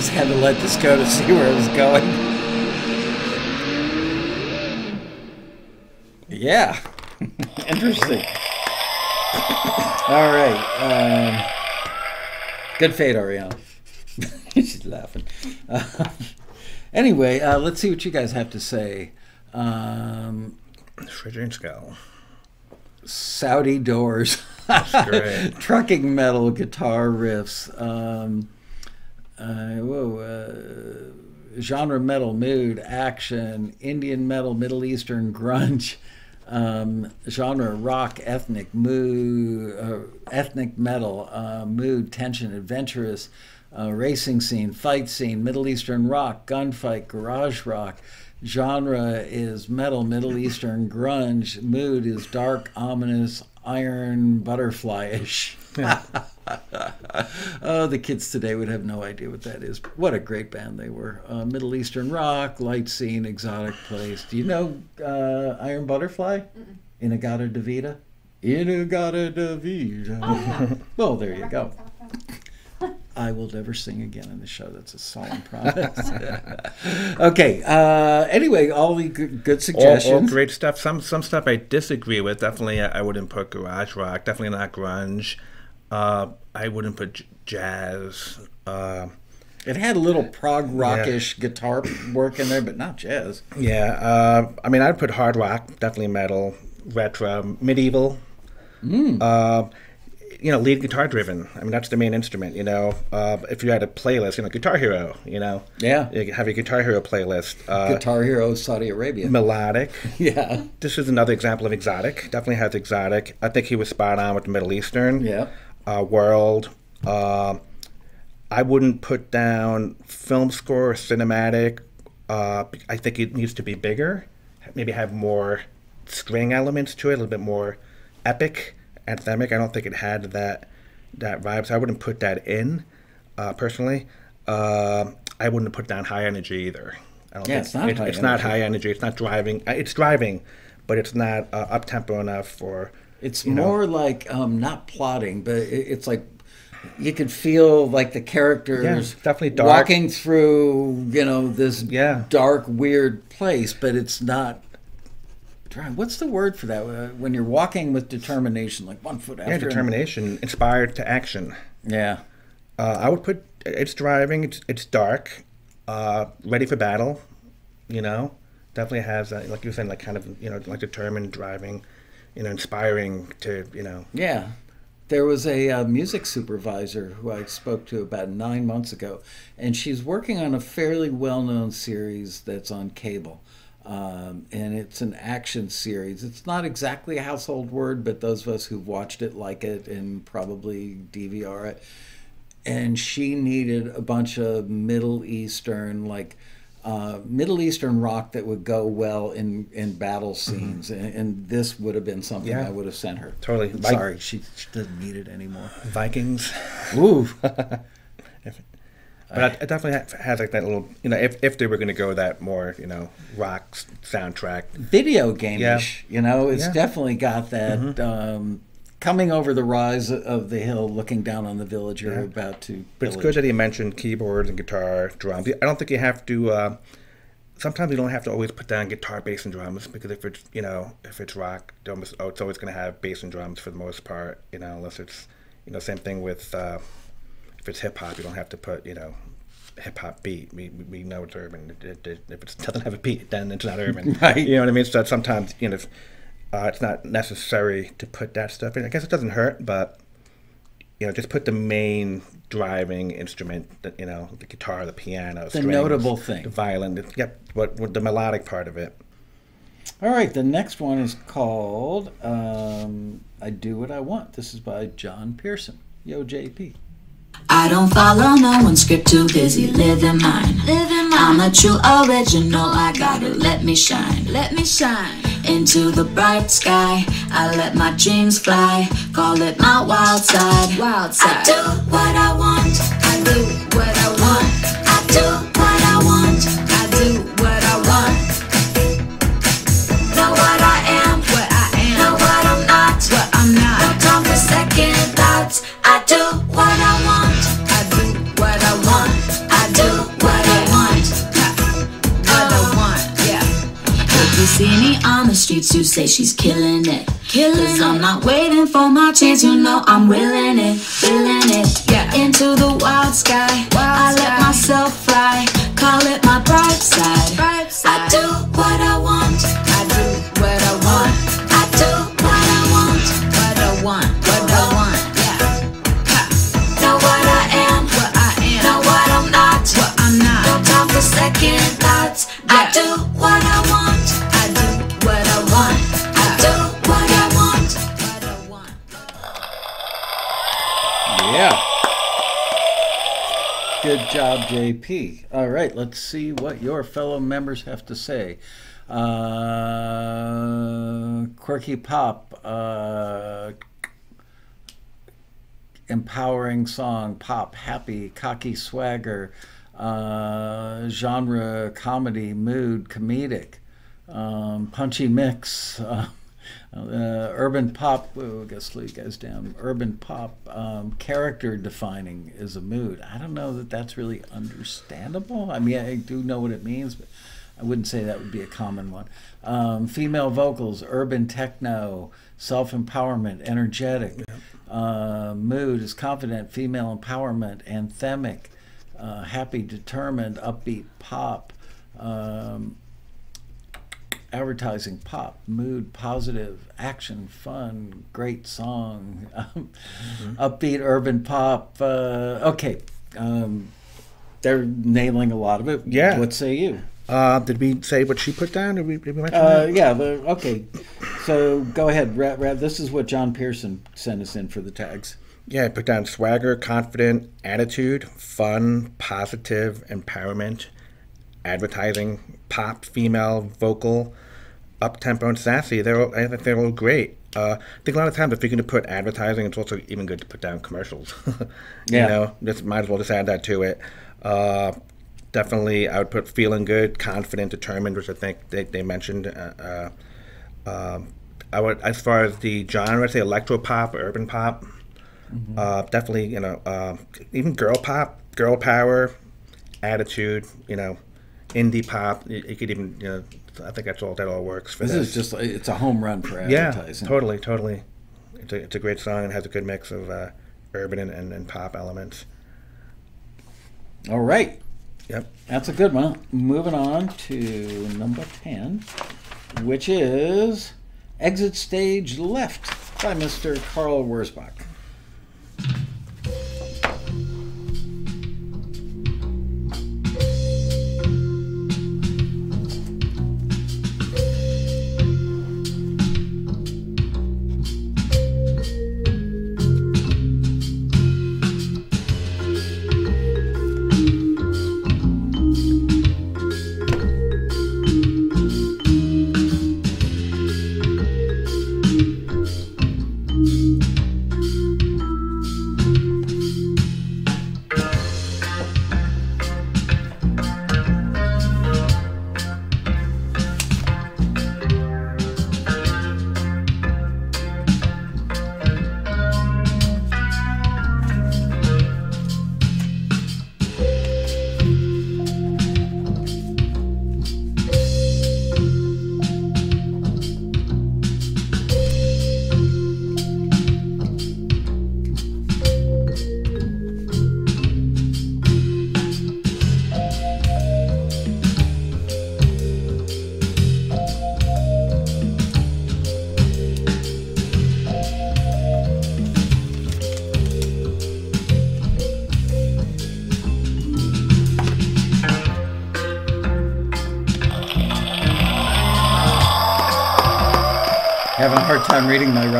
just had to let this go to see where it was going. Yeah, (laughs) interesting. All right. Um, good fate, Ariana. (laughs) She's laughing. Uh, anyway, uh, let's see what you guys have to say. Um,
Skull.
Saudi doors,
great. (laughs)
trucking metal guitar riffs, um, uh, whoa, uh, genre metal mood, action, Indian metal, Middle Eastern (laughs) grunge, um, genre rock, ethnic mood, uh, ethnic metal, uh, mood, tension, adventurous, uh, racing scene, fight scene, Middle Eastern rock, gunfight, garage rock. Genre is metal, Middle Eastern grunge. Mood is dark, ominous, iron, butterfly-ish. (laughs) (laughs) (laughs) oh, the kids today would have no idea what that is. What a great band they were. Uh, Middle Eastern rock, light scene, exotic place. Do you know uh, Iron Butterfly? In-A-Gadda-Da-Vida? Inagata Davida. (laughs) well, there you go. (laughs) I will never sing again in the show. That's a solemn promise. okay. Uh, anyway, all the good, good
All,
suggestions.
all great stuff. Some some stuff I disagree with. Definitely, I, I wouldn't put garage rock. Definitely not grunge. Uh, I wouldn't put j- jazz. Uh,
It had a little prog rockish guitar work in there, but not jazz.
yeah, uh, I mean, I'd put hard rock. Definitely metal, retro, medieval. Uh, you know, lead guitar driven. I mean, that's the main instrument. You know, uh, if you had a playlist, you know, Guitar Hero. You know,
Yeah.
you have your Guitar Hero playlist. Uh,
Guitar Hero Saudi Arabia.
melodic. (laughs)
yeah.
This is another example of exotic. Definitely has exotic. I think he was spot on with the Middle Eastern.
Yeah.
Uh, world. Uh, I wouldn't put down film score or cinematic. Uh, I think it needs to be bigger. Maybe have more string elements to it, a little bit more epic, anthemic. I don't think it had that that vibe, so I wouldn't put that in. Uh, personally, uh, I wouldn't put down high energy either. I don't
Yeah,
think
it's not high
it's not
energy.
high energy. It's not driving. uh, It's driving, but it's not uh, up tempo enough for.
It's
you know.
more like um, not plotting, but it, it's like you could feel like the characters
Yeah, definitely dark.
walking through, you know, this
Yeah.
dark, weird place, but it's not. What's the word for that? Uh, when you're walking with determination, like one foot after.
Yeah, determination, inspired to action.
Yeah.
Uh, I would put it's driving. It's it's dark, uh, ready for battle. You know, definitely has that, like you were saying, like kind of you know like determined driving, you know, inspiring to you know.
Yeah. There was a uh, music supervisor who I spoke to about nine months ago, and she's working on a fairly well known series that's on cable. Um, and it's an action series. It's not exactly a household word, but those of us who've watched it like it and probably DVR it. And she needed a bunch of Middle Eastern, like uh, Middle Eastern rock that would go well in, in battle scenes. And, and this would have been something
Yeah.
I would have sent her.
Totally.
I'm Sorry, she, she doesn't need it anymore.
Vikings.
Ooh. (laughs)
But it definitely ha- has like that little, you know, if, if they were going to go that more, you know, rock soundtrack.
Video game-ish, you know, it's
Yeah. Mm-hmm.
definitely got that um, coming over the rise of the hill, looking down on the village you're
Yeah.
about to.
But it's good that he mentioned keyboards and guitar, drums. I don't think you have to. Uh, sometimes you don't have to always put down guitar, bass, and drums because if it's you know if it's rock, it's almost, oh, it's always going to have bass and drums for the most part. You know, unless it's you know same thing with uh, if it's hip hop, you don't have to put you know hip hop beat. We, we we know it's urban. It, it, it, if it (laughs) doesn't have a beat, then it's not urban. (laughs)
Right.
You know what I mean? So sometimes you know. If, uh, it's not necessary to put that stuff in. I guess it doesn't hurt, but you know, just put the main driving instrument, you know, the guitar, the piano,
The
strings,
notable thing.
the violin. The, yep, what, what the melodic part of it.
All right, the next one is called um, "I Do What I Want." This is by John Pearson. Yo, JP.
I don't follow no one script, too busy living mine. Living mine. I'm a true original, I gotta let me shine. Let me shine. Into the bright sky, I let my dreams fly. Call it my wild side. Wild side. I do what I want. I do what I want. I do what I want. I do what I want. Know what I am. What I am. Know what I'm not. What I'm not. No time for second thoughts. I do see me on the streets, you say she's killing it. Killing Cause I'm not waiting for my chance, you know I'm willing it, willing it. Yeah. Into the wild sky, I let myself fly. Call it my bright side. I do what I want. I do what I want. I do what I want. What I want. What I oh, want. Yeah. Know what I am. What I am. Know what I'm not. What I'm not. No time for second thoughts. I do what I want.
Yeah. Good job, JP. All right, let's see what your fellow members have to say. Uh, quirky pop, uh, empowering song, pop, happy, cocky swagger, uh, genre, comedy, mood, comedic, um, punchy mix. Uh, uh, urban pop, oh, I guess slow you guys down. Urban pop, um, character defining is a mood. I don't know that that's really understandable. I mean, I do know what it means, but I wouldn't say that would be a common one. Um, female vocals, urban techno, self empowerment, energetic. Uh, mood is confident, female empowerment, anthemic, uh, happy, determined, upbeat pop. Um, advertising pop mood positive action fun great song um, upbeat urban pop uh, okay um, they're nailing a lot of it
Yeah.
what say you
Uh, did we say what she put down? Did we, did we mention
uh,
that?
yeah the, okay so go ahead Ra- Ra- this is what john pearson sent us in for the tags
Yeah, I put down swagger, confident, attitude, fun, positive, empowerment, advertising, pop, female, vocal, up tempo, and sassy. They're all, I think they're all great. Uh, I think a lot of times if you're going to put advertising, it's also even good to put down commercials. (laughs)
Yeah.
You know, just might as well just add that to it. Uh, definitely, I would put feeling good, confident, determined, which I think they, they mentioned. Uh, uh, um, I would, as far as the genre, I'd say electro pop, urban pop. Uh, definitely, you know, uh, even girl pop, girl power, attitude, you know, indie pop. You, you could even, you know, I think that's all that all works for
This
this.
is just it's a home run for
yeah, totally, totally. It's a, it's a great song and has a good mix of uh, urban and, and, and pop elements.
All right.
Yep.
That's a good one. Moving on to number 10, which is Exit Stage Left by Mr. Carl Wurzbach.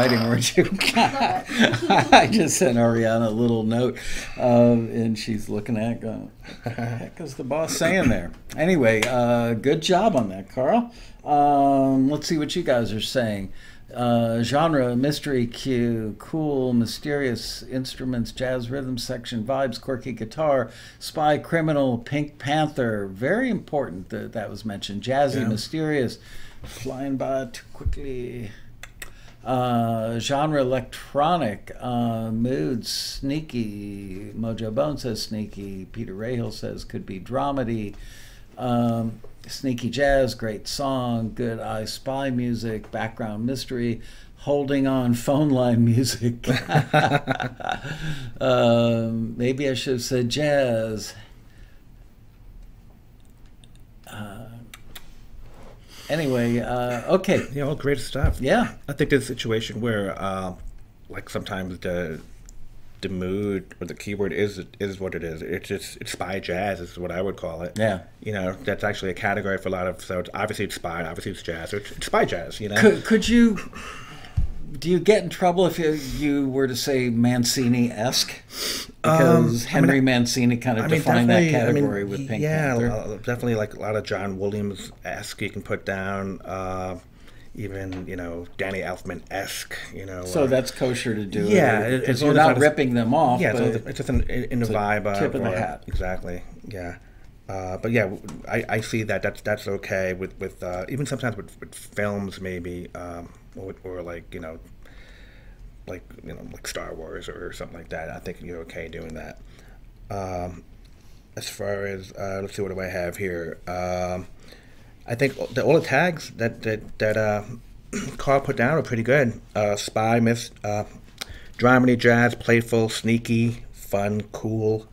Writing, weren't you? (laughs) I just sent Ariana a little note, um, and she's looking at it going, what the heck is the boss saying there? Anyway, uh, good job on that, Carl. Um, let's see what you guys are saying. Uh, genre, mystery cue, cool, mysterious instruments, jazz rhythm section, vibes, quirky guitar, spy, criminal, Pink Panther. Very important that that was mentioned. Jazzy,
Yeah.
mysterious, flying by too quickly. Uh, genre electronic, uh, mood sneaky. Mojo Bone says sneaky. Peter Rahill says could be dramedy. Um, sneaky jazz, great song. Good I Spy music, background mystery. Holding on phone line music. (laughs) um, maybe I should have said jazz. Uh, anyway, uh, okay.
Yeah, all great stuff.
Yeah.
I think there's a situation where, uh, like, sometimes the the mood or the keyword is is what it is. It's just it's spy jazz is what I would call it.
Yeah.
You know, that's actually a category for a lot of. So it's, obviously it's spy, obviously it's jazz. Or it's, it's spy jazz. You know.
Could, could you do you get in trouble if you, you were to say Mancini esque? Because Henry Mancini kind of defined that category with Pink
yeah,
Panther.
uh, definitely like a lot of John Williams esque you can put down. Uh, even you know Danny Elfman esque. You know.
so
uh,
that's kosher to do.
Yeah,
it,
it's
you're not ripping them off.
Yeah,
but
it's just in, in the
a
vibe of
tip of the hat.
Exactly. Yeah. Uh, but yeah, I, I see that that's that's okay with with uh, even sometimes with, with films maybe um, or, or like you know like you know like Star Wars or something like that. I think you're okay doing that. Um, as far as uh, let's see, what do I have here? Um, I think the, all the tags that that that uh, (clears throat) Carl put down are pretty good. Uh, spy, miss, uh, dramedy, jazz, playful, sneaky, fun, cool,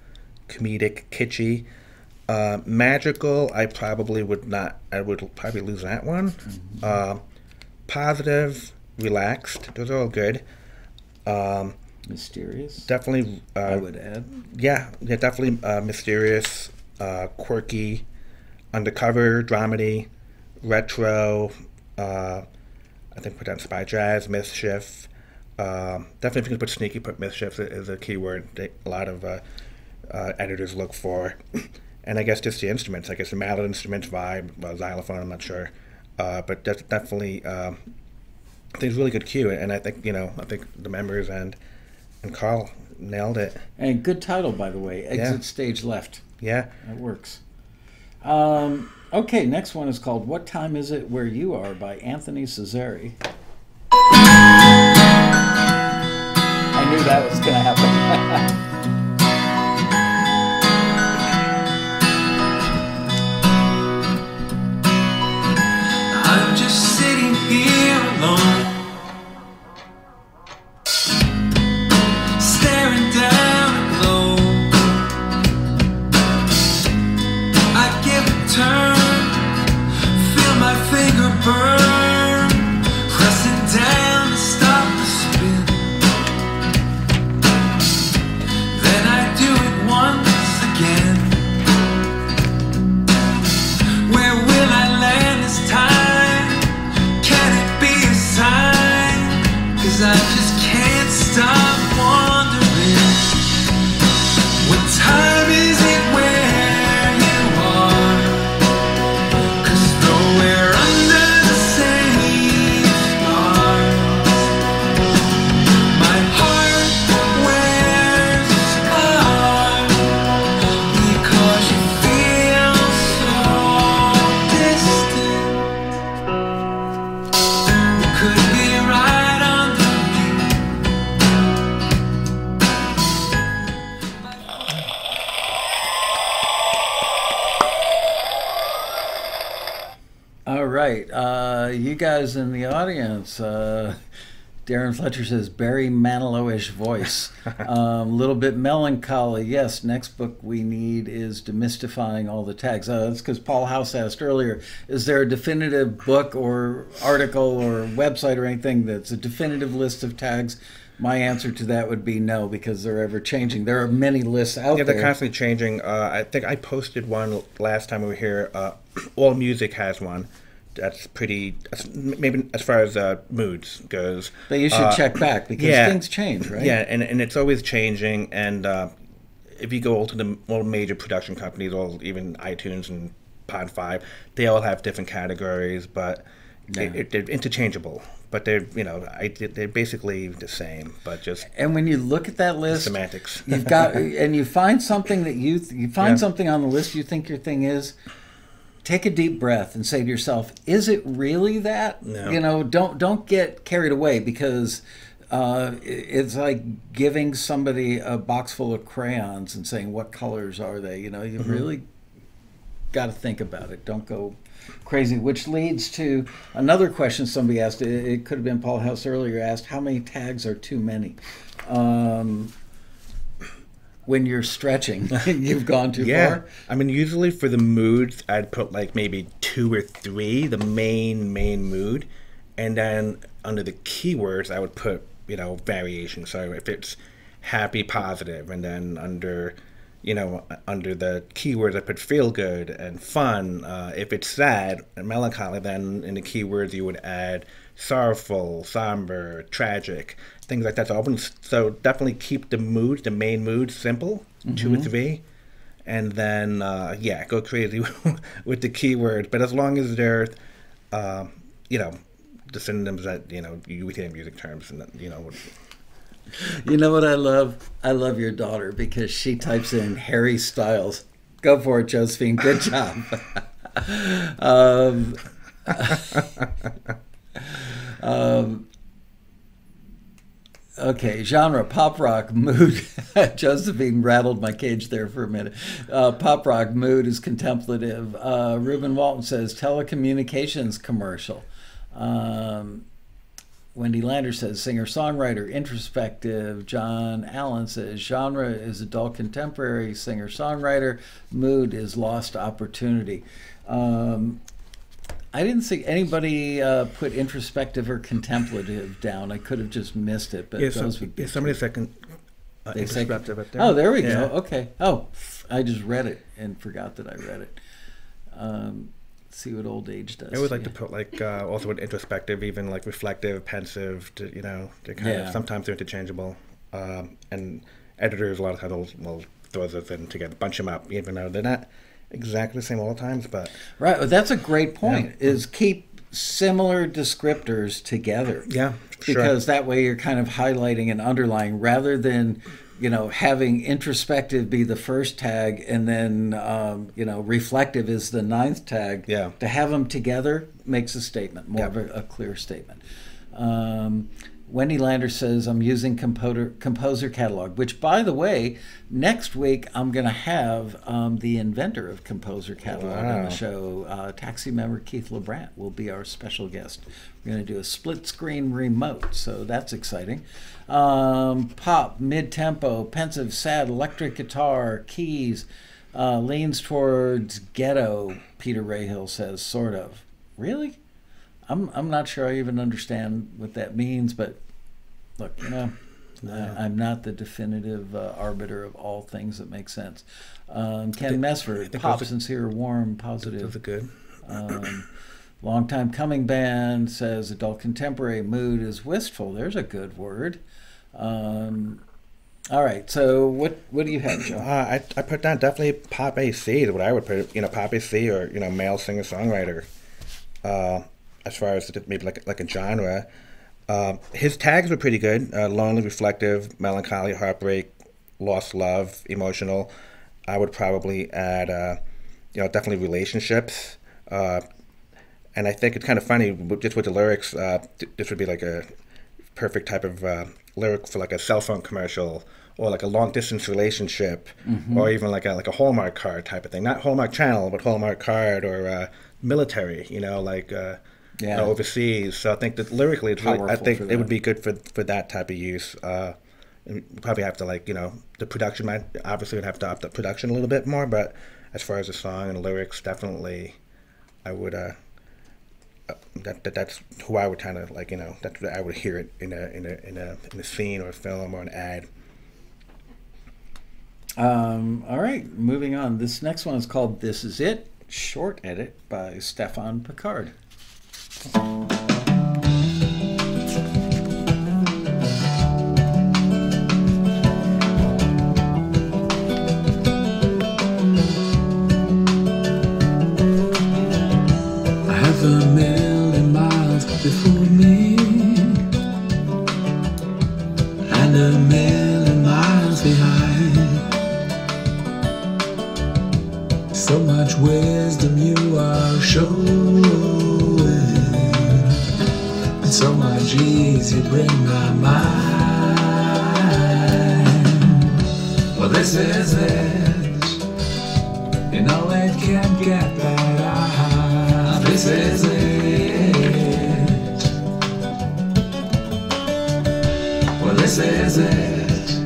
comedic, kitschy. Uh, magical, I probably would not. I would probably lose that one. Uh, positive, relaxed. Those are all good. Um,
mysterious.
definitely. Uh,
I would add.
yeah, yeah, definitely uh, mysterious, uh, quirky, undercover, dramedy, retro. Uh, I think put down spy jazz, mischief. Um, definitely, if you can put sneaky, put mischief is a keyword that a lot of uh, uh, editors look for. (clears throat) And I guess just the instruments. I guess the mallet instruments vibe, uh, xylophone. I'm not sure, uh, but that's definitely. Um, I think it's a really good cue, and I think you know, I think the members and and Carl nailed it.
And good title, by the way. Exit
Yeah.
Stage Left.
Yeah.
That works. Um, okay, next one is called What Time Is It Where You Are by Anthony Cesari. (laughs) I knew that was going to happen. (laughs) I'm just sitting here alone. Darren Fletcher says Barry Manilow-ish voice, a (laughs) um, little bit melancholy. Yes, next book we need is demystifying all the tags. Uh, that's because Paul House asked earlier: Is there a definitive book or article or website or anything that's a definitive list of tags? My answer to that would be no, because they're ever changing. There are many lists out there.
Yeah, they're
there.
constantly changing. Uh, I think I posted one last time we were here. Uh, (clears throat) All Music has one. That's pretty. Maybe as far as uh, moods goes.
But you should
Uh,
check back because
yeah.
things change, right?
Yeah, and, and it's always changing. And uh, if you go to the all major production companies, all even iTunes and Pond5, they all have different categories, but
Yeah.
they're interchangeable. But they're you know I, they're basically the same, but just
And when you look at that list,
semantics.
you've got (laughs) and you find something that you you find
Yeah.
something on the list you think your thing is take a deep breath and say to yourself is it really that?
No.
you know don't don't get carried away because uh, it's like giving somebody a box full of crayons and saying what colors are they? You know you
Mm-hmm.
really got to think about it. Don't go crazy. Which leads to another question somebody asked. It, it could have been paul house earlier asked how many tags are too many? Um, when you're stretching (laughs) you've gone too
Yeah,
far
I mean, usually for the moods, I'd put like maybe two or three, the main main mood, and then under the keywords, I would put you know variation. So if it's happy, positive, and then under you know under the keywords, I put feel good and fun. Uh, if it's sad and melancholy, then in the keywords you would add sorrowful, somber, tragic, things like that. So, definitely keep the mood, the main mood, simple, two or three and then uh, yeah, go crazy (laughs) with the keywords. But as long as they're, uh, you know, the synonyms that you know you would hear in music terms, and you know,
You know what I love? I love your daughter because she types in Harry Styles. Go for it, Josephine. Good job. (laughs) um, (laughs) um, okay, genre pop rock mood. (laughs) Josephine rattled my cage there for a minute. Uh, pop rock mood is contemplative. Uh, Ruben Walton says telecommunications commercial. Um, Wendy Lander says singer songwriter, introspective. John Allen says genre is adult contemporary, singer songwriter. Mood is lost opportunity. Um, I didn't see anybody uh, put introspective or contemplative down. I could have just missed it, but
yeah, so,
those would be
yeah, somebody second. Uh,
they say-
introspective up there.
Oh, there we
Yeah.
go. Okay. Oh, I just read it and forgot that I read it. Um, see what old age does.
I would like to put like uh, also with introspective, even like reflective, pensive. To, you know, they're kind
Yeah.
of sometimes they're interchangeable, um, and editors a lot of times will, will throw those in together, bunch them up, even though they're not exactly the same all the times. But
Right. well, That's a great point. Is keep similar descriptors together.
yeah, sure.
Because that way you're kind of highlighting and underlying rather than, you know, having introspective be the first tag and then, um, you know, reflective is the ninth tag.
Yeah.
To have them together makes a statement, more
Yeah.
of a, a clear statement. Um, Wendy Lander says, I'm using Composer, Composer Catalog, which, by the way, next week I'm going to have um, the inventor of Composer Catalog on the show. Uh, taxi member Keith LeBrant will be our special guest. We're going to do a split screen remote, so that's exciting. Um, pop, mid tempo, pensive, sad, electric guitar, keys, uh, leans towards ghetto, Peter Rahill says, sort of. Really? I'm I'm not sure I even understand what that means, but look, you know, I, I'm not the definitive uh, arbiter of all things that make sense. Um, Ken Mesford,
think
pop, sincere, warm, positive.
the good.
Um, long time coming band says adult contemporary mood is wistful. There's a good word. Um, all right, so what what do you have,
Uh,
Joe?
I, I put down definitely pop AC is what I would put. You know, pop AC or you know male singer songwriter. Uh, as far as maybe like like a genre, uh, his tags were pretty good. Uh, lonely, reflective, melancholy, heartbreak, lost love, emotional. I would probably add, uh, you know, definitely relationships. Uh, and I think it's kind of funny just with the lyrics. Uh, th- this would be like a perfect type of uh, lyric for like a cell phone commercial or like a long distance relationship or even like a like a Hallmark card type of thing. Not Hallmark Channel, but Hallmark card or uh, military, you know, like you
Yeah.
know, overseas. So I think that lyrically, it's really, I think it would be good for for that type of use. Uh, and probably have to like you know the production might obviously would have to up the production a little bit more, but as far as the song and the lyrics, definitely, I would. Uh, uh, that, that that's who I would kind of like you know that I would hear it in a in a in a in a scene or a film or an ad.
Um, all right, moving on. This next one is called This Is It, short edit by Stefan Picard.
I you bring my mind. Well, this is it. You know it can't get better. This is it. Well, this is it.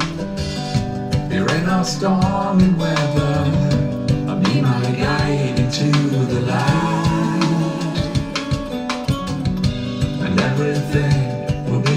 There ain't no stormy weather. I mean, my guide into the light, and everything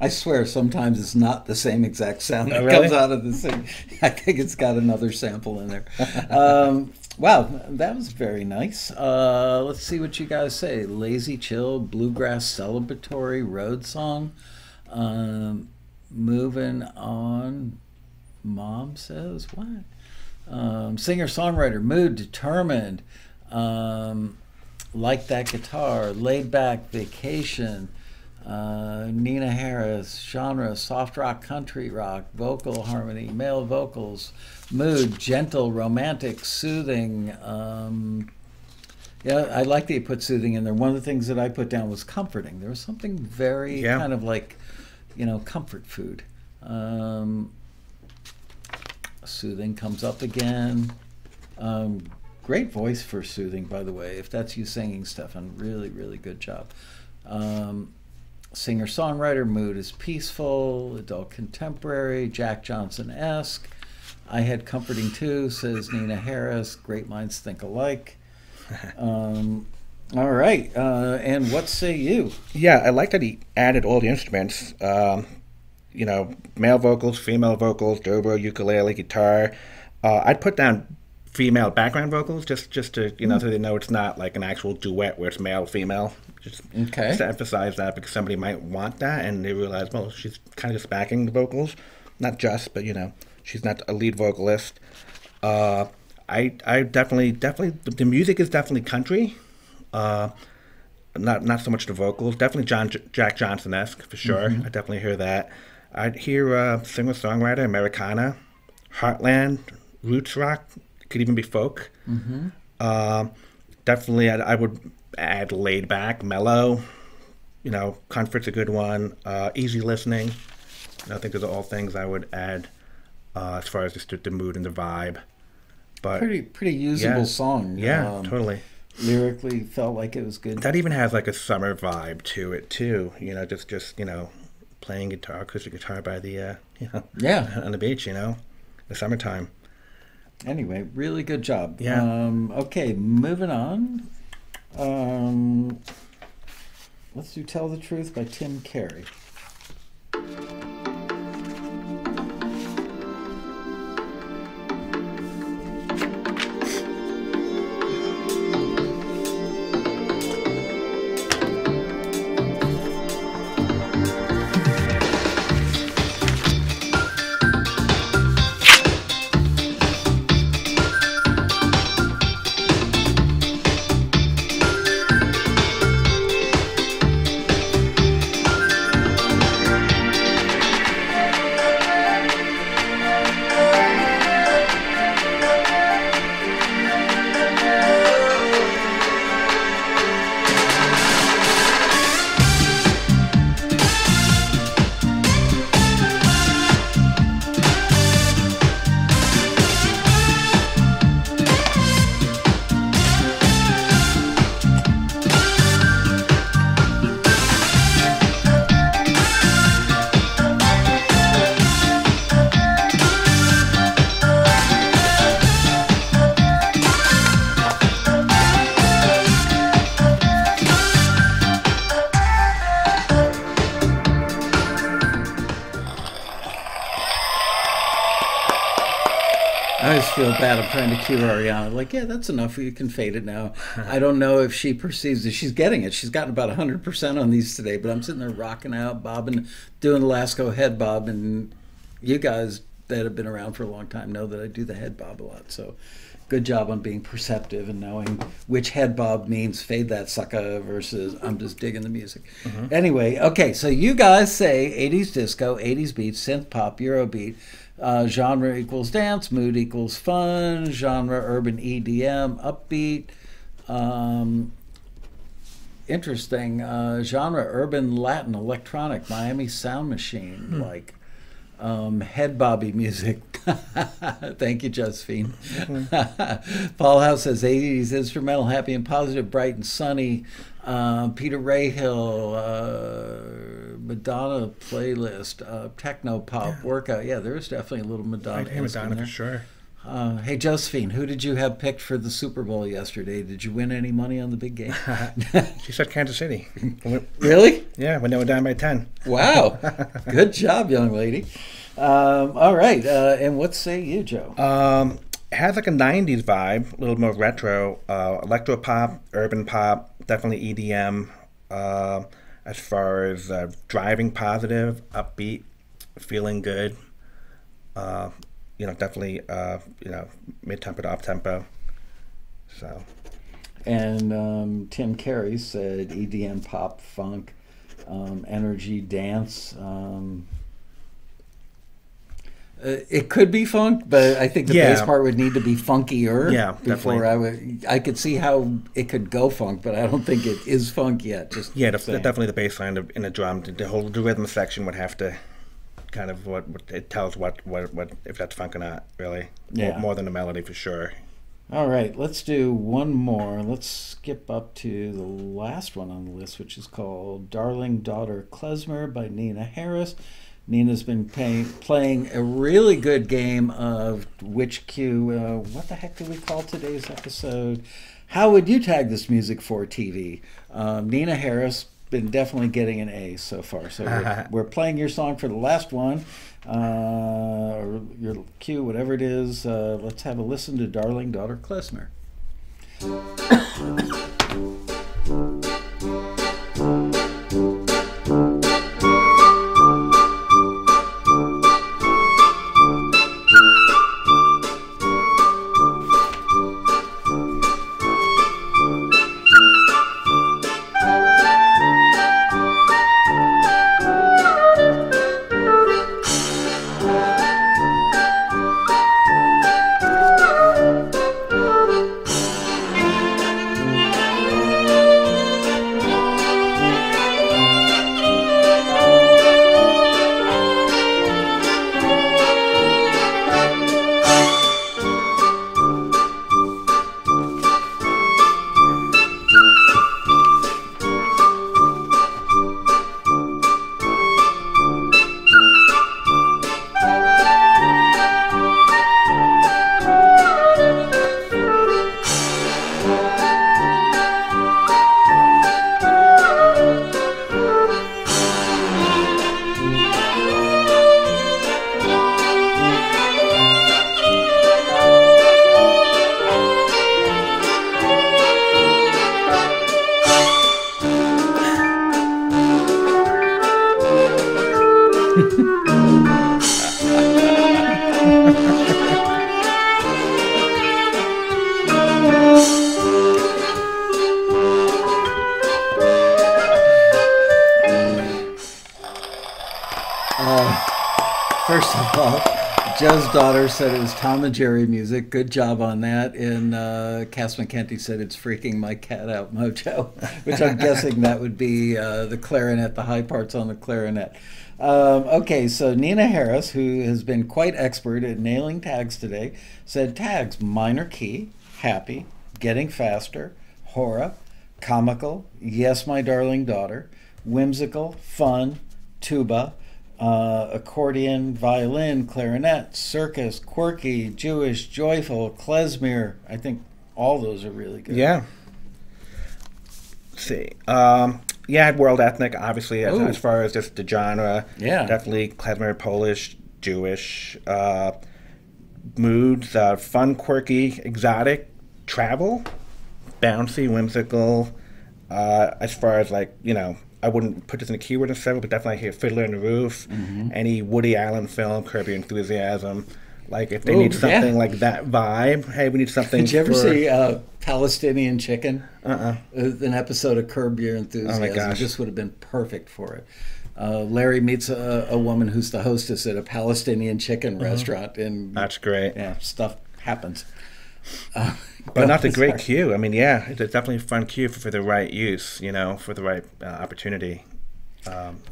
I swear, sometimes it's not the same exact sound that
Oh, really?
comes out of the thing. (laughs) I think it's got another sample in there. Um, wow, that was very nice. Uh, let's see what you guys say. Lazy chill, bluegrass celebratory road song. Um, moving on. Mom says what? Um, Singer songwriter, mood determined. Um, like that guitar, laid back vacation, uh, Nina Harris, genre, soft rock, country rock, vocal harmony, male vocals, mood, gentle, romantic, soothing. Um, yeah, I like that you put soothing in there. One of the things that I put down was comforting. There was something very
Yeah.
kind of like, you know, comfort food. Um, soothing comes up again. Um, great voice for soothing, by the way. If that's you singing, Stefan, really, really good job. Um, Singer songwriter mood is peaceful, adult contemporary, Jack Johnson esque. I had comforting too, says Nina Harris. Great minds think alike. (laughs) Um, all right. Uh, and what say you?
Yeah, I like that he added all the instruments. Um, you know, male vocals, female vocals, dobro, ukulele, guitar. Uh, I'd put down female background vocals just just to you know so they know it's not like an actual duet where it's male female. Just,
Okay.
just to emphasize that because somebody might want that and they realize well she's kind of just backing the vocals, not just but you know she's not a lead vocalist. Uh, I I definitely definitely the music is definitely country. Uh, not not so much the vocals. Definitely John Jack Johnson esque for sure. I definitely hear that. I'd hear uh, singer songwriter Americana, Heartland, roots rock. Could even be folk. Uh, definitely, I, I would add laid back, mellow. You know, comfort's a good one. Uh, easy listening. I think those are all things I would add uh, as far as just the, the mood and the vibe. But
Pretty pretty usable
yeah,
song.
yeah,
Um,
totally.
Lyrically, felt like it was good.
That even has like a summer vibe to it too. You know, just just you know, playing guitar, acoustic guitar by the uh, you know,
Yeah. (laughs)
on the beach. You know, the summertime.
Anyway, really good job.
Yeah.
Um, okay, moving on. Um, let's do "Tell the Truth" by Tim Carey. Trying to cue Ariana. Like, yeah, that's enough. You can fade it now. I don't know if she perceives it. She's getting it. She's gotten about 100% on these today, but I'm sitting there rocking out, bobbing, doing the Laskow head bob. And you guys that have been around for a long time know that I do the head bob a lot. So good job on being perceptive and knowing which head bob means fade that sucker versus I'm just digging the music. Mm-hmm. Anyway, okay, so you guys say 80s disco, 80s beats, synth pop, Eurobeat. Uh, genre equals dance, mood equals fun, genre urban EDM, upbeat. Um, interesting. Uh, genre urban Latin, electronic, Miami Sound Machine, like um, head bobby music. (laughs) Thank you, Josephine. (laughs) Paul House says 80s instrumental, happy and positive, bright and sunny. Uh, Peter Rayhill, uh, Madonna playlist, uh, techno pop workout. Yeah, there is definitely a little Madonna.
Hey, Madonna for sure.
Uh, hey, Josephine, who did you have picked for the Super Bowl yesterday? Did you win any money on the big game? (laughs)
She said Kansas City. (laughs)
Really?
yeah, when they were down by 10.
Wow. (laughs) Good job, young lady. Um, all right. Uh, and what say you, Joe?
Um, it has like a 90s vibe, a little more retro, uh, electro pop, urban pop, definitely EDM. Uh, as far as uh, driving positive, upbeat, feeling good. Uh, you know, definitely, uh, you know, mid tempo to up tempo. So,
And um, Tim Carey said EDM, pop, funk, um, energy, dance. Um, uh, it could be funk, but I think the
Yeah.
bass part would need to be funkier.
Yeah,
before
definitely.
I would. I could see how it could go funk, but I don't think it is funk yet. Just
yeah,
saying.
definitely the bass line in the drum, the, the whole the rhythm section would have to kind of what, what it tells what, what, what if that's funk or not, really.
Yeah.
More, more than the melody for sure.
All right, let's do one more. Let's skip up to the last one on the list, which is called Darling Daughter Klezmer by Nina Harris. Nina's been pay, playing a really good game of which cue. Uh, what the heck do we call today's episode? How would you tag this music for TV? Um, Nina Harris been definitely getting an A so far. So we're, (laughs) we're playing your song for the last one, uh, or your cue, whatever it is. Uh, let's have a listen to Darling Daughter Klezmer. (coughs) said it was Tom and Jerry music. Good job on that. And uh, Cass McKenty said it's freaking my cat out mojo, (laughs) which I'm guessing that would be uh, the clarinet, the high parts on the clarinet. Um, okay, so Nina Harris, who has been quite expert at nailing tags today, said tags minor key, happy, getting faster, hora, comical, yes, my darling daughter, whimsical, fun, tuba, uh, accordion, violin, clarinet, circus, quirky, Jewish, joyful, klezmer. I think all those are really good.
Yeah. Let's see. Um, yeah, I had world ethnic, obviously, as, as far as just the genre.
Yeah.
Definitely klezmer, Polish, Jewish. Uh, moods, uh, fun, quirky, exotic, travel, bouncy, whimsical. Uh, as far as like you know, I wouldn't put this in a keyword necessarily, but definitely here Fiddler on the Roof, any Woody Allen film, Curb Your Enthusiasm. Like if they
Ooh,
need
yeah.
something like that vibe, hey, we need something.
Did you ever
for-
see uh, Palestinian Chicken?
Uh-uh.
Uh, An episode of Curb Your Enthusiasm.
Oh my gosh.
This would have been perfect for it. Uh, Larry meets a, a woman who's the hostess at a Palestinian chicken
Mm-hmm.
restaurant, and
That's great.
yeah, stuff happens. Uh,
But not a great cue. I mean, yeah, it's definitely a fun cue for, for the right use, you know, for the right uh, opportunity.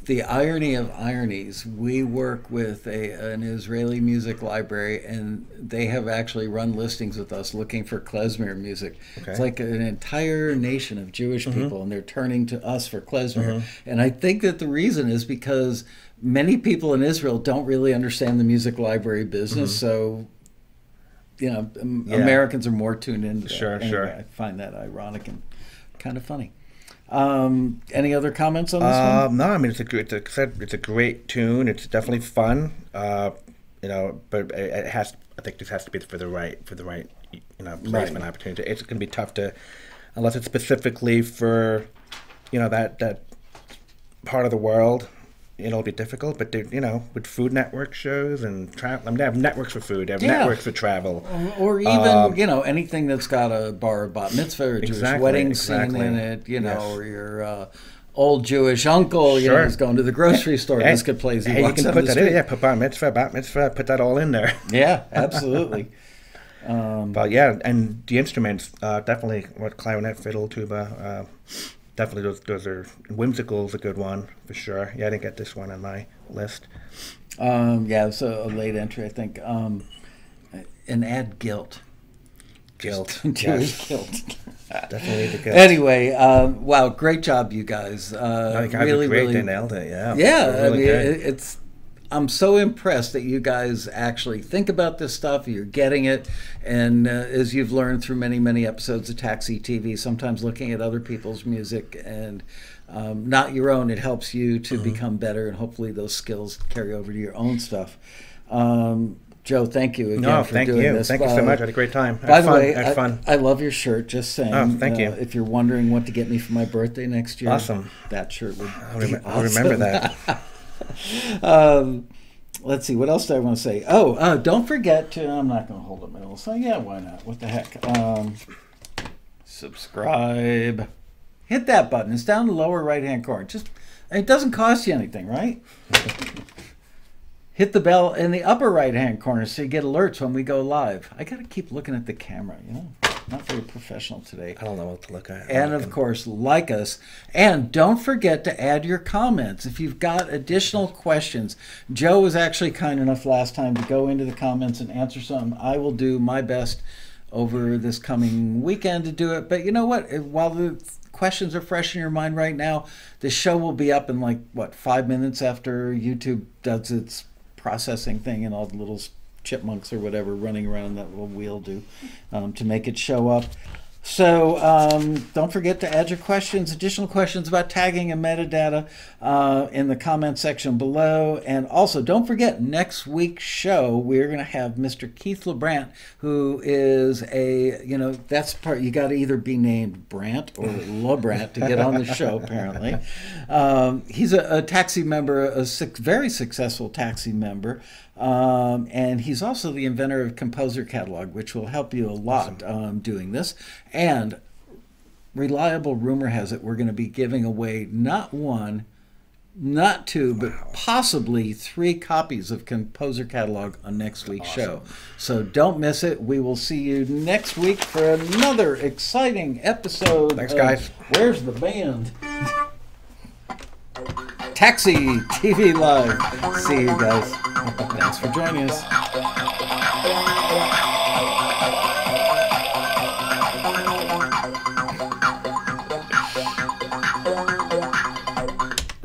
the irony of ironies. We work with a, an israeli music library and they have actually run listings with us looking for klezmer music. It's like an entire nation of jewish people and they're turning to us for klezmer. And i think that the reason is because many people in israel don't really understand the music library business so you know um,
Yeah.
americans are more tuned into that.
Sure,
Anyway,
sure.
i find that ironic and kind of funny um, any other comments on this one?
Um, no, I mean it's a it's a, it's a great tune. It's definitely fun. Uh, you know, but it, it has. I think this has to be for the right for the right you know placement
Right.
opportunity. It's going to be tough to, unless it's specifically for, you know that that part of the world. It'll be difficult, but you know, with Food Network shows and travel, I mean, they have networks for food, they have
Yeah.
networks for travel.
or even
Um,
you know anything that's got a bar bat mitzvah or Jewish
Exactly,
wedding
exactly.
scene in it, you know,
Yes.
or your uh, old Jewish uncle, you know,
Sure.
who's going to the grocery store.
Hey,
this could play
hey, you can put that in,
street.
yeah, put bar mitzvah, bat mitzvah, put that all in there. (laughs)
Yeah, absolutely. (laughs)
But yeah, and the instruments uh, definitely what clarinet, fiddle, tuba. Uh, definitely those those are whimsical is a good one for sure. Yeah, I didn't get this one on my list.
um, yeah, it's a, a late entry, I think. Um, and add guilt.
Guilt, (laughs)
Jewish
yes,
guilt.
definitely the guilt.
Anyway, um, wow, great job, you guys. Uh, really,
great.
really,
They nailed it. Yeah,
Yeah,
Really
I mean, it, it's. I'm so impressed that you guys actually think about this stuff. You're getting it, and uh, as you've learned through many, many episodes of Taxi TV, sometimes looking at other people's music and um, not your own, it helps you to
Mm-hmm.
become better, and hopefully those skills carry over to your own stuff. Um, Joe, thank you again
no,
for
thank
doing
you.
this.
Thank you so much. I had a great time.
By
had
the
fun.
way,
I fun.
I love your shirt. Just saying.
Oh, thank
uh,
you.
If you're wondering what to get me for my birthday next year,
Awesome.
That shirt would.
I'll,
be
rem- I'll remember that. (laughs) (laughs)
um, let's see. What else do I want to say? Oh, uh, don't forget to. I'm not going to hold up my little sign. Yeah, why not? What the heck? Um, subscribe. Hit that button. It's down the lower right hand corner. Just it doesn't cost you anything, right? Hit the bell in the upper right hand corner so you get alerts when we go live. I got to keep looking at the camera, you know. Not very professional today.
I don't know what to look at.
And of course, like us. And don't forget to add your comments. If you've got additional questions, Joe was actually kind enough last time to go into the comments and answer some. I will do my best over this coming weekend to do it. But you know what? While the questions are fresh in your mind right now, the show will be up in like, what, five minutes after YouTube does its processing thing and all the little chipmunks or whatever running around that little wheel do um, to make it show up. So um, don't forget to add your questions, additional questions about tagging and metadata uh, in the comment section below. And also, don't forget next week's show we're going to have Mr. Keith LeBrant, who is a you know that's part you got to either be named Brant or (laughs) LeBrant to get on the show. Apparently, um, he's a, a taxi member, a very successful taxi member. Um, and he's also the inventor of Composer Catalog, which will help you a lot um, doing this. And reliable rumor has it we're going to be giving away not one, not two, but possibly three copies of Composer Catalog on next week's show. So don't miss it. We will see you next week for another exciting episode.
Thanks, guys.
Where's the band? (laughs) Taxi TV Live. See you guys. Thanks for joining us.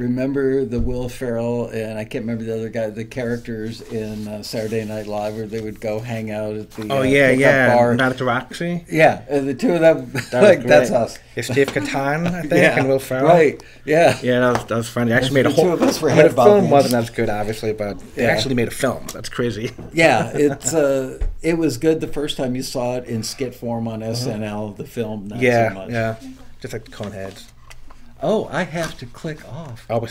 Remember the Will Ferrell and I can't remember the other guy, the characters in uh, Saturday Night Live where they would go hang out at the
Oh
uh,
yeah, yeah.
bar.
Not at the Roxy.
yeah, and the two of them,
That (laughs)
like that's us.
It's Steve Kattan, I think,
Yeah,
and Will Ferrell.
right. Yeah,
Yeah, that was, that was funny. They actually made a
The two
whole.
of us were
I mean, the film wasn't as good, obviously, but they actually made a film. That's crazy.
yeah. (laughs) It's uh, it was good the first time you saw it in skit form on SNL. The film, not
Uh-huh. yeah,
so much.
yeah. Just like the Coneheads.
Oh, I have to click off.
Still